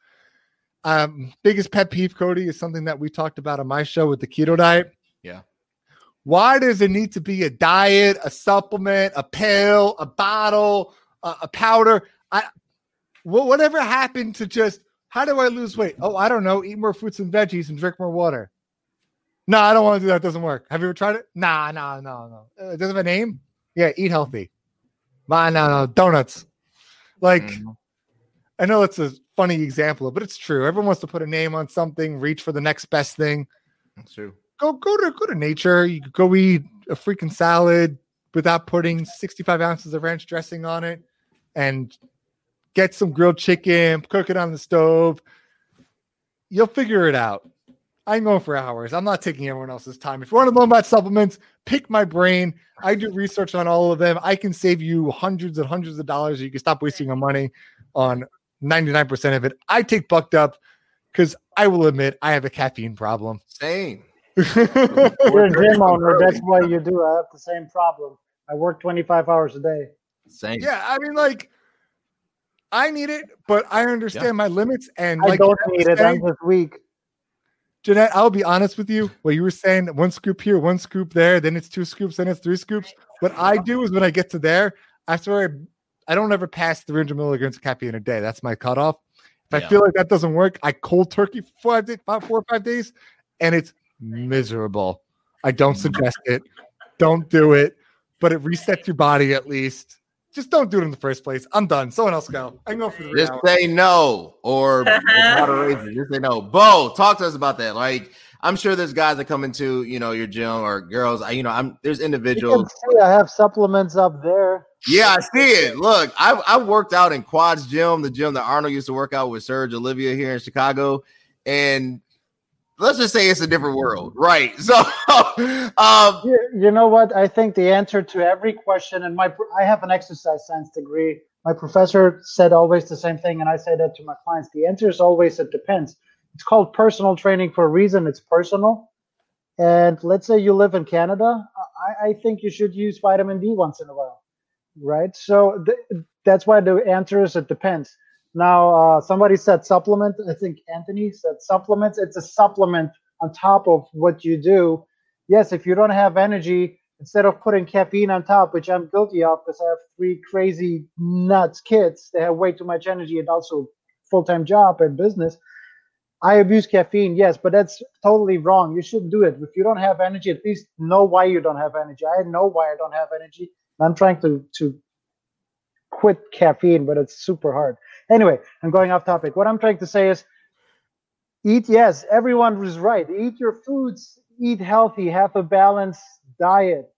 Um, biggest pet peeve, Cody, is something that we talked about on my show with the keto diet. Yeah. Why does it need to be a diet, a supplement, a pill, a bottle, a, a powder? I whatever happened to just how do I lose weight? Oh, I don't know. Eat more fruits and veggies and drink more water. No, I don't want to do that. It doesn't work. Have you ever tried it? Nah, nah, no, no. Uh, It doesn't have a name. Yeah, eat healthy. Nah, no, no, donuts. Like, Mhm. I know it's a funny example, but it's true. Everyone wants to put a name on something, reach for the next best thing. That's true. Go, go to go to nature. You could go eat a freaking salad without putting 65 ounces of ranch dressing on it, and get some grilled chicken, cook it on the stove. You'll figure it out. I'm going for hours. I'm not taking everyone else's time. If you want to know about supplements, pick my brain. I do research on all of them. I can save you hundreds and hundreds of dollars. You can stop wasting your money on 99% of it. I take bucked up because I will admit I have a caffeine problem. Same. You're a gym owner. That's why you do. I have the same problem. I work 25 hours a day. Same. yeah, I mean, like, I need it, but I understand Yeah. my limits. And I like don't Jeanette need was it. I'm just weak. Jeanette, I'll be honest with you. What you were saying, one scoop here, one scoop there, then it's two scoops, then it's three scoops. What I do is when I get to there, after I, I don't ever pass 300 milligrams of caffeine a day. That's my cutoff. If Yeah. I feel like that doesn't work, I cold turkey for five, days, five, four or five days, and it's miserable. I don't mm. suggest it. Don't do it, but it resets your body at least. Just don't do it in the first place. I'm done. Someone else go. I can go for the Just hours. say no or moderation. Just say no. Bo, talk to us about that. Like, I'm sure there's guys that come into you know your gym or girls. I, you know, I'm there's You can individuals. see I have supplements up there. Yeah, I see it. Look, I I worked out in Quads Gym, the gym that Arnold used to work out with Sergio Oliva here in Chicago, and let's just say it's a different world, right? So, um, You, you know what? I think the answer to every question, and my I have an exercise science degree. My professor said always the same thing, and I say that to my clients. The answer is always it depends. It's called personal training for a reason. It's personal. And let's say you live in Canada, I, I think you should use vitamin D once in a while, right? So th- that's why the answer is it depends. Now, uh, somebody said supplement. I think Anthony said supplements. It's a supplement on top of what you do. Yes, if you don't have energy, instead of putting caffeine on top, which I'm guilty of because I have three crazy nuts kids, they have way too much energy and also full time job and business. I abuse caffeine, yes, but that's totally wrong. You shouldn't do it. If you don't have energy, at least know why you don't have energy. I know why I don't have energy. I'm trying to to quit caffeine, but it's super hard. Anyway, I'm going off topic. What I'm trying to say is eat, yes, everyone was right. Eat your foods, eat healthy, have a balanced diet,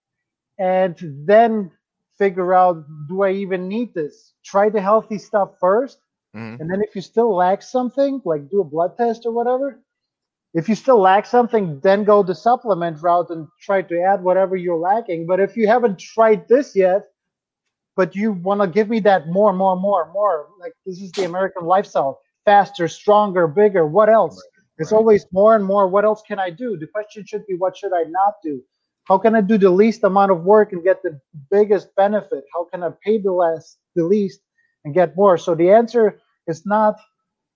and then figure out do I even need this? Try the healthy stuff first. mhm. And then if you still lack something, like do a blood test or whatever, if you still lack something, then go the supplement route and try to add whatever you're lacking. But if you haven't tried this yet, but you want to give me that more, more, more, more, like this is the American lifestyle faster, stronger, bigger. What else? It's right. always more and more. What else can I do? The question should be, what should I not do? How can I do the least amount of work and get the biggest benefit? How can I pay the less, the least, and get more? So the answer is not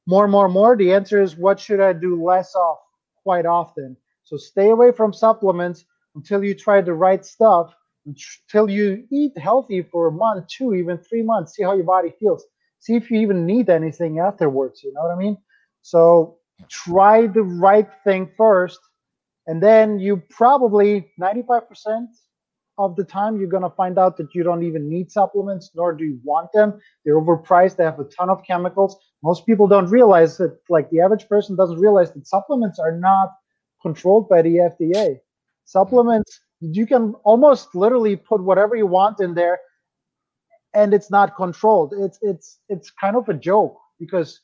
more, more, more. The answer is what should I do less of quite often. So stay away from supplements until you try the right stuff, until you eat healthy for a month, two, even three months. See how your body feels. See if you even need anything afterwards. You know what I mean? So try the right thing first, and then you probably 95% of the time you're going to find out that you don't even need supplements nor do you want them they're overpriced they have a ton of chemicals most people don't realize that like the average person doesn't realize that supplements are not controlled by the fda supplements you can almost literally put whatever you want in there and it's not controlled it's it's it's kind of a joke because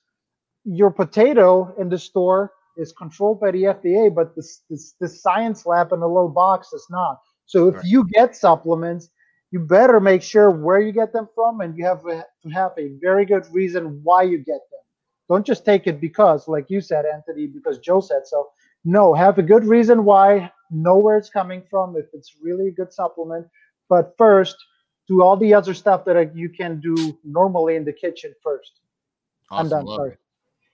your potato in the store is controlled by the FDA, but this this, this science lab in the little box is not. So if right. you get supplements, you better make sure where you get them from, and you have to have a very good reason why you get them. Don't just take it because, like you said, Anthony, because Joe said so. No, have a good reason why. Know where it's coming from. If it's really a good supplement, but first, do all the other stuff that uh, you can do normally in the kitchen first. Awesome. I'm done. Love Sorry. It.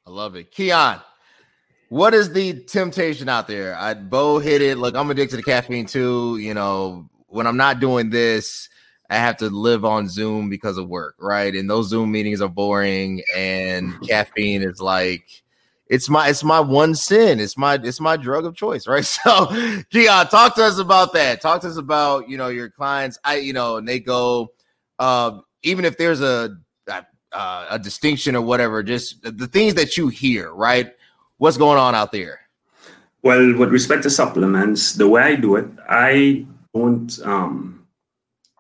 I love it. Keeon, what is the temptation out there? I Bo hit it. Look, I'm addicted to caffeine too. You know, when I'm not doing this, I have to live on Zoom because of work, right? And those Zoom meetings are boring, and caffeine is like it's my it's my one sin. It's my it's my drug of choice, right? So, Keeon, talk to us about that. Talk to us about you know your clients. I you know, and they go, uh, even if there's a uh, a distinction or whatever, just the things that you hear, right? What's going on out there? Well, with respect to supplements, the way I do it, I don't um,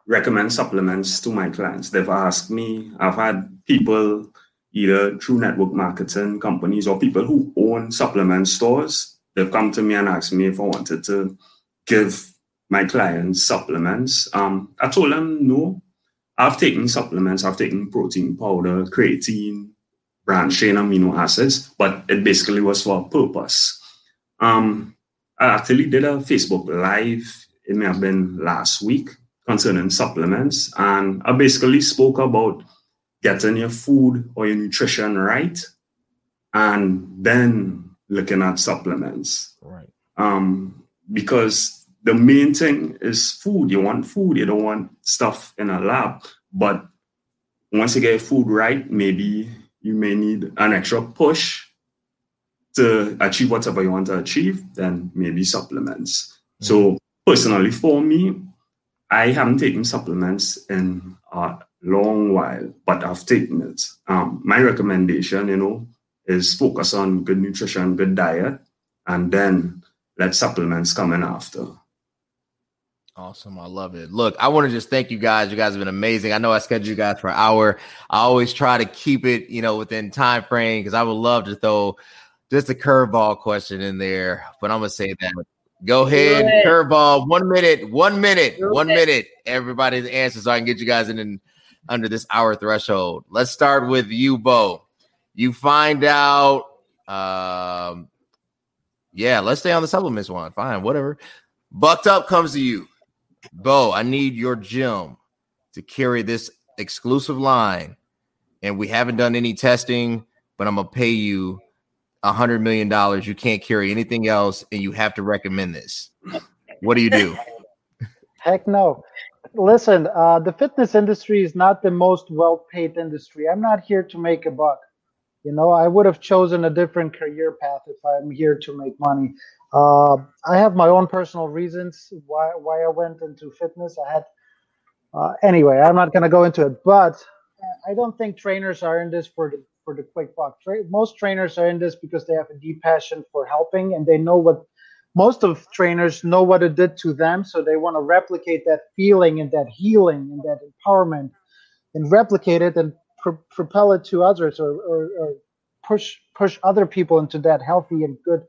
recommend supplements to my clients. They've asked me, I've had people either through network marketing companies or people who own supplement stores. They've come to me and asked me if I wanted to give my clients supplements. Um, I told them no. I've taken supplements, I've taken protein powder, creatine, branched chain amino acids, but it basically was for a purpose. Um, I actually did a Facebook Live, it may have been last week, concerning supplements. And I basically spoke about getting your food or your nutrition right and then looking at supplements. Right. Um, because the main thing is food. You want food, you don't want stuff in a lab. But once you get food right, maybe you may need an extra push to achieve whatever you want to achieve, then maybe supplements. Mm-hmm. So personally, for me, I haven't taken supplements in a long while, but I've taken it. Um, my recommendation, you know, is focus on good nutrition, good diet, and then let supplements come in after. Awesome. I love it. Look, I want to just thank you guys. You guys have been amazing. I know I scheduled you guys for an hour. I always try to keep it, you know, within time frame because I would love to throw just a curveball question in there. But I'm gonna say that. Go ahead, curveball. One minute, one minute, one minute. Everybody's answer so I can get you guys in, in under this hour threshold. Let's start with you, Bo. You find out um yeah, let's stay on the supplements one. Fine, whatever. Bucked up comes to you Bo, I need your gym to carry this exclusive line. And we haven't done any testing, but I'm gonna pay you a hundred million dollars. You can't carry anything else, and you have to recommend this. What do you do? Heck no. Listen, uh, the fitness industry is not the most well-paid industry. I'm not here to make a buck. You know, I would have chosen a different career path if I'm here to make money. Uh, I have my own personal reasons why why I went into fitness. I had uh, anyway. I'm not going to go into it, but I don't think trainers are in this for the for the quick buck. Tra- most trainers are in this because they have a deep passion for helping, and they know what. Most of trainers know what it did to them, so they want to replicate that feeling and that healing and that empowerment, and replicate it and pr- propel it to others, or, or, or push push other people into that healthy and good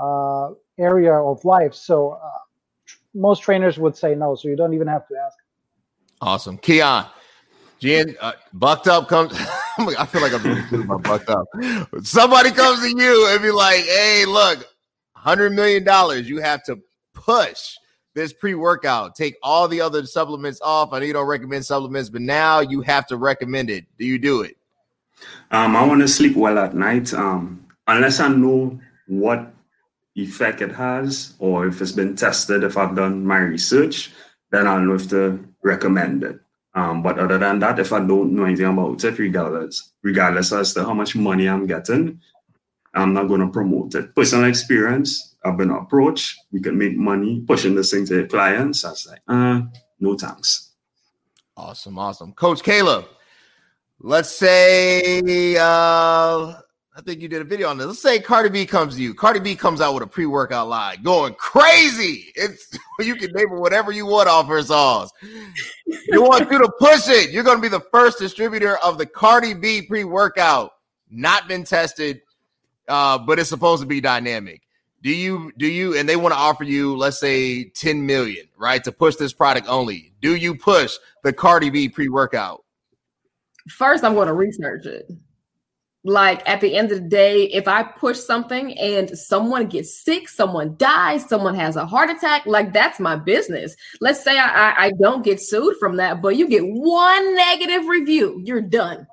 uh, area of life. So uh, tr- most trainers would say no. So you don't even have to ask. Awesome, Keeon. Jen, uh, bucked up comes. I feel like I'm doing my bucked up. Somebody comes to you and be like, "Hey, look, hundred million dollars. You have to push this pre-workout. Take all the other supplements off. I know you don't recommend supplements, but now you have to recommend it. Do you do it? Um, I want to sleep well at night. Um, unless I know what effect it has, or if it's been tested, if I've done my research, then I'll know if to recommend it. Um, but other than that, if I don't know anything about it, regardless, regardless as to how much money I'm getting, I'm not going to promote it. Personal experience, I've been approached. We can make money pushing this thing to the clients. I was like, uh, no thanks. Awesome, awesome. Coach Cailah, let's say uh I think you did a video on this. Let's say Cardi B comes to you. Cardi B comes out with a pre-workout line, going crazy. It's you can name it whatever you want off her songs. You want you to push it. You're going to be the first distributor of the Cardi B pre-workout. Not been tested, uh, but it's supposed to be dynamic. Do you do you and they want to offer you, let's say, 10 million, right, to push this product only? Do you push the Cardi B pre-workout? First, I'm going to research it like at the end of the day, if I push something and someone gets sick, someone dies, someone has a heart attack, like that's my business. Let's say I, I, I don't get sued from that, but you get one negative review, you're done.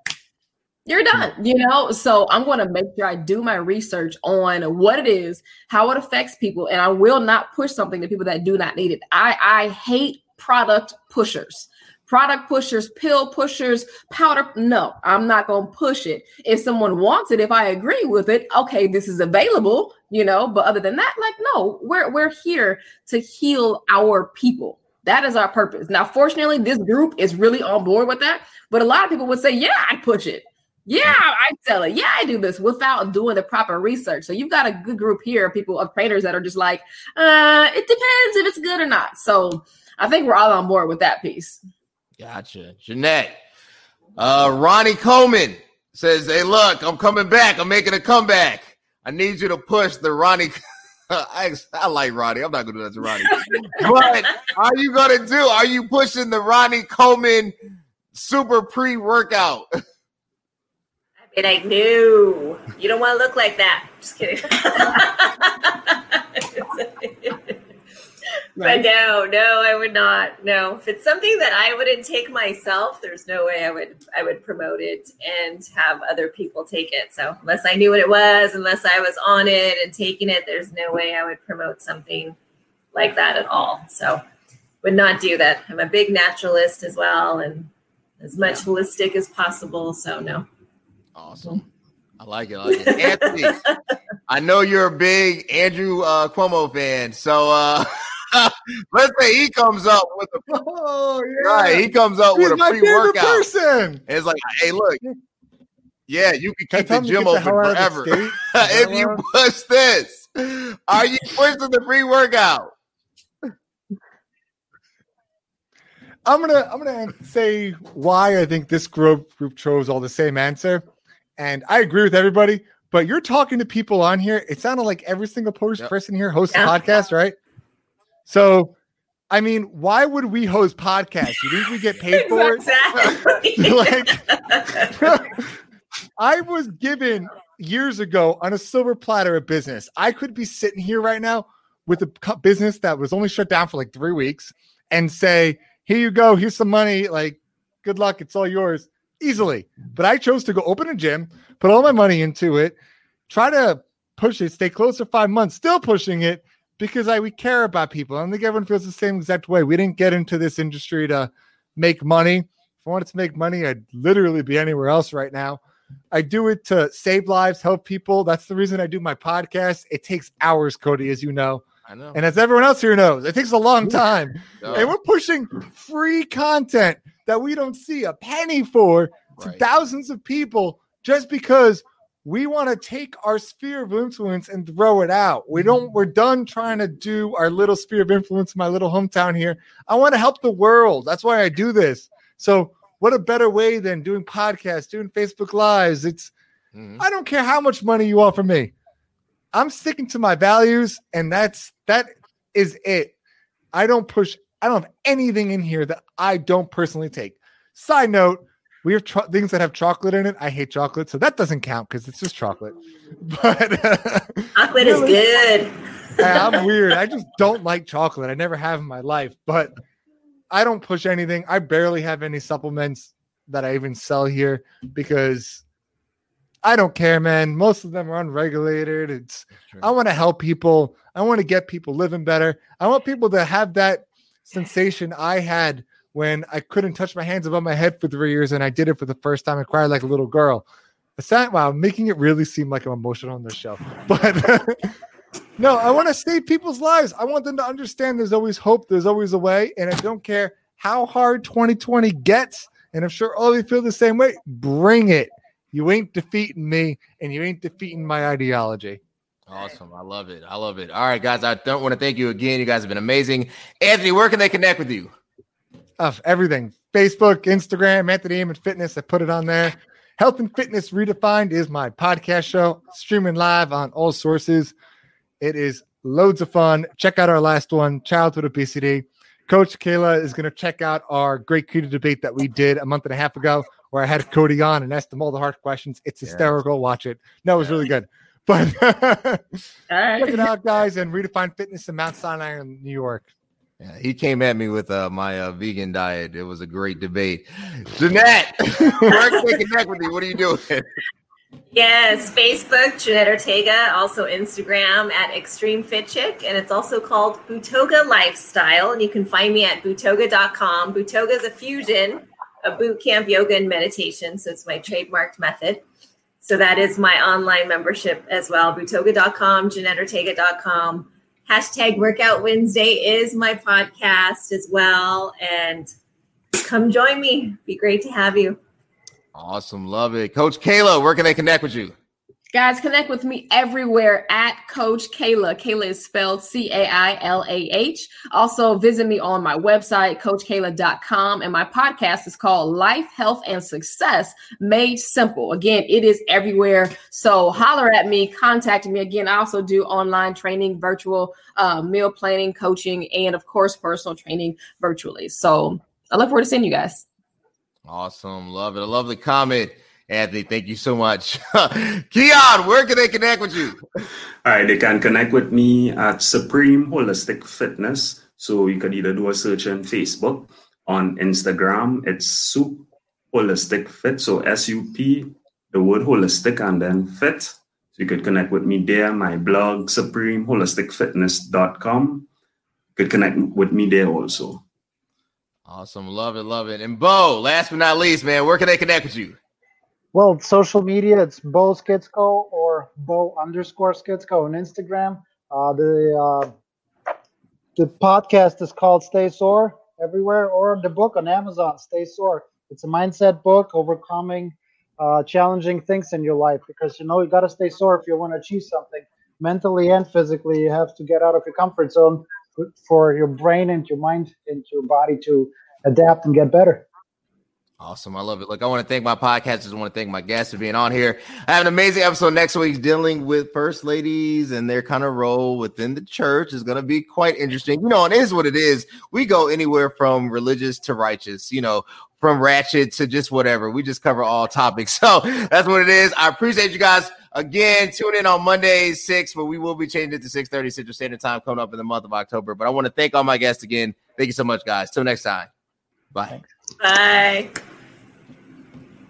You're done, you know. So I'm going to make sure I do my research on what it is, how it affects people, and I will not push something to people that do not need it. I I hate product pushers product pushers, pill pushers, powder. No, I'm not going to push it. If someone wants it, if I agree with it, okay, this is available, you know, but other than that, like, no, we're, we're here to heal our people. That is our purpose. Now, fortunately, this group is really on board with that. But a lot of people would say, yeah, I push it. Yeah, I sell it. Yeah, I do this without doing the proper research. So you've got a good group here, of people of trainers that are just like, uh, it depends if it's good or not. So I think we're all on board with that piece. Gotcha. Jeanette. Uh, Ronnie Coleman says, Hey, look, I'm coming back. I'm making a comeback. I need you to push the Ronnie. I, I like Ronnie. I'm not to do that to Ronnie. but are you to do? Are you pushing the Ronnie Coleman super pre workout? Mean, I knew you don't want to look like that. Just kidding. Right. But no, no, I would not. No, if it's something that I wouldn't take myself, there's no way I would I would promote it and have other people take it. So unless I knew what it was, unless I was on it and taking it, there's no way I would promote something like that at all. So would not do that. I'm a big naturalist as well, and as much holistic as possible. So no. Awesome. I like it. I like it. Anthony, I know you're a big Andrew uh, Cuomo fan, so. uh Let's say he comes up with a oh, yeah. right. He comes up He's with a pre-workout. Person. and it's like, hey, look, yeah, you can keep the gym open forever if you push this. Are you pushing the pre-workout? I'm gonna I'm gonna say why I think this group group chose all the same answer, and I agree with everybody. But you're talking to people on here. It sounded like every single person yep. here hosts a podcast, right? So, I mean, why would we host podcasts? You think we get paid for it? like, I was given years ago on a silver platter of business. I could be sitting here right now with a business that was only shut down for like three weeks and say, "Here you go. Here's some money. Like, good luck. It's all yours." Easily. But I chose to go open a gym, put all my money into it, try to push it, stay close for five months, still pushing it, because I we care about people. I think everyone feels the same exact way. We didn't get into this industry to make money. If I wanted to make money, I'd literally be anywhere else right now. I do it to save lives, help people. That's the reason I do my podcast. It takes hours, Cody, as you know. I know. And as everyone else here knows, it takes a long time. And we're pushing free content that we don't see a penny for to thousands of people just because we want to take our sphere of influence and throw it out. We don't, mm-hmm. we're done trying to do our little sphere of influence in my little hometown here. I want to help the world. That's why I do this. So, what a better way than doing podcasts, doing Facebook Lives? It's, mm-hmm. I don't care how much money you offer me. I'm sticking to my values, and that's that is it. I don't push, I don't have anything in here that I don't personally take. Side note, we have things that have chocolate in it. I hate chocolate, so that doesn't count because it's just chocolate. But uh, chocolate really, is good. I'm weird. I just don't like chocolate. I never have in my life, but I don't push anything. I barely have any supplements that I even sell here because I don't care, man. Most of them are unregulated. It's I want to help people. I want to get people living better. I want people to have that sensation I had when I couldn't touch my hands above my head for three years and I did it for the first time. I cried like a little girl. That, wow, making it really seem like I'm emotional on this show. But no, I want to save people's lives. I want them to understand there's always hope, there's always a way, and I don't care how hard 2020 gets. And I'm sure all of you feel the same way. Bring it. You ain't defeating me, and you ain't defeating my ideology. Awesome. I love it. I love it. All right, guys. I don't want to thank you again. You guys have been amazing. Anthony, where can they connect with you? Of everything Facebook, Instagram, Anthony Amgen Fitness. I put it on there. Health and Fitness Redefined is my podcast show, streaming live on all sources. It is loads of fun. Check out our last one, Childhood Obesity. Coach Cailah is going to check out our great keto debate that we did a month and a half ago, where I had Cody on and asked him all the hard questions. It's hysterical. Watch it. No, it was really good. But check it out, guys, and redefine fitness in Mount Sinai in New York. Yeah, he came at me with uh, my uh, vegan diet. It was a great debate. Jeanette, where can they connect with you? What are you doing? Yes, Facebook, Jeanette Ortega, also Instagram at Extreme Fit Chick, and it's also called Butoga Lifestyle. And you can find me at butoga.com. Butoga is a fusion of boot camp yoga and meditation, so it's my trademarked method. So that is my online membership as well. Butoga.com, JeanetteOrtega.com. Hashtag Workout Wednesday is my podcast as well. And come join me. Be great to have you. Awesome. Love it. Coach Cailah, where can they connect with you? Guys, connect with me everywhere at Coach Cailah. Cailah is spelled C A I L A H. Also, visit me on my website, CoachCailah.com. And my podcast is called Life, Health, and Success Made Simple. Again, it is everywhere. So holler at me, contact me. Again, I also do online training, virtual uh, meal planning, coaching, and of course, personal training virtually. So I look forward to seeing you guys. Awesome. Love it. A lovely comment. Anthony, thank you so much. Keeon, where can they connect with you? All right, they can connect with me at Supreme Holistic Fitness. So you can either do a search on Facebook, on Instagram, it's Sup Holistic Fit. So S U P, the word holistic, and then fit. So you could connect with me there. My blog, supremeholisticfitness.com. You could connect with me there also. Awesome. Love it. Love it. And Bo, last but not least, man, where can they connect with you? Well, social media, it's Bo Skitsko or Bo underscore Skitsko on Instagram. Uh, the uh, the podcast is called Stay Sore everywhere, or the book on Amazon, Stay Sore. It's a mindset book overcoming uh, challenging things in your life because you know you got to stay sore if you want to achieve something mentally and physically. You have to get out of your comfort zone for your brain and your mind and your body to adapt and get better. Awesome. I love it. Look, I want to thank my podcasters. I want to thank my guests for being on here. I have an amazing episode next week dealing with first ladies and their kind of role within the church is going to be quite interesting. You know, it is what it is. We go anywhere from religious to righteous, you know, from ratchet to just whatever. We just cover all topics. So that's what it is. I appreciate you guys. Again, tune in on Monday, 6, but we will be changing it to 6.30 Central Standard Time coming up in the month of October. But I want to thank all my guests again. Thank you so much, guys. Till next time. Bye. Bye.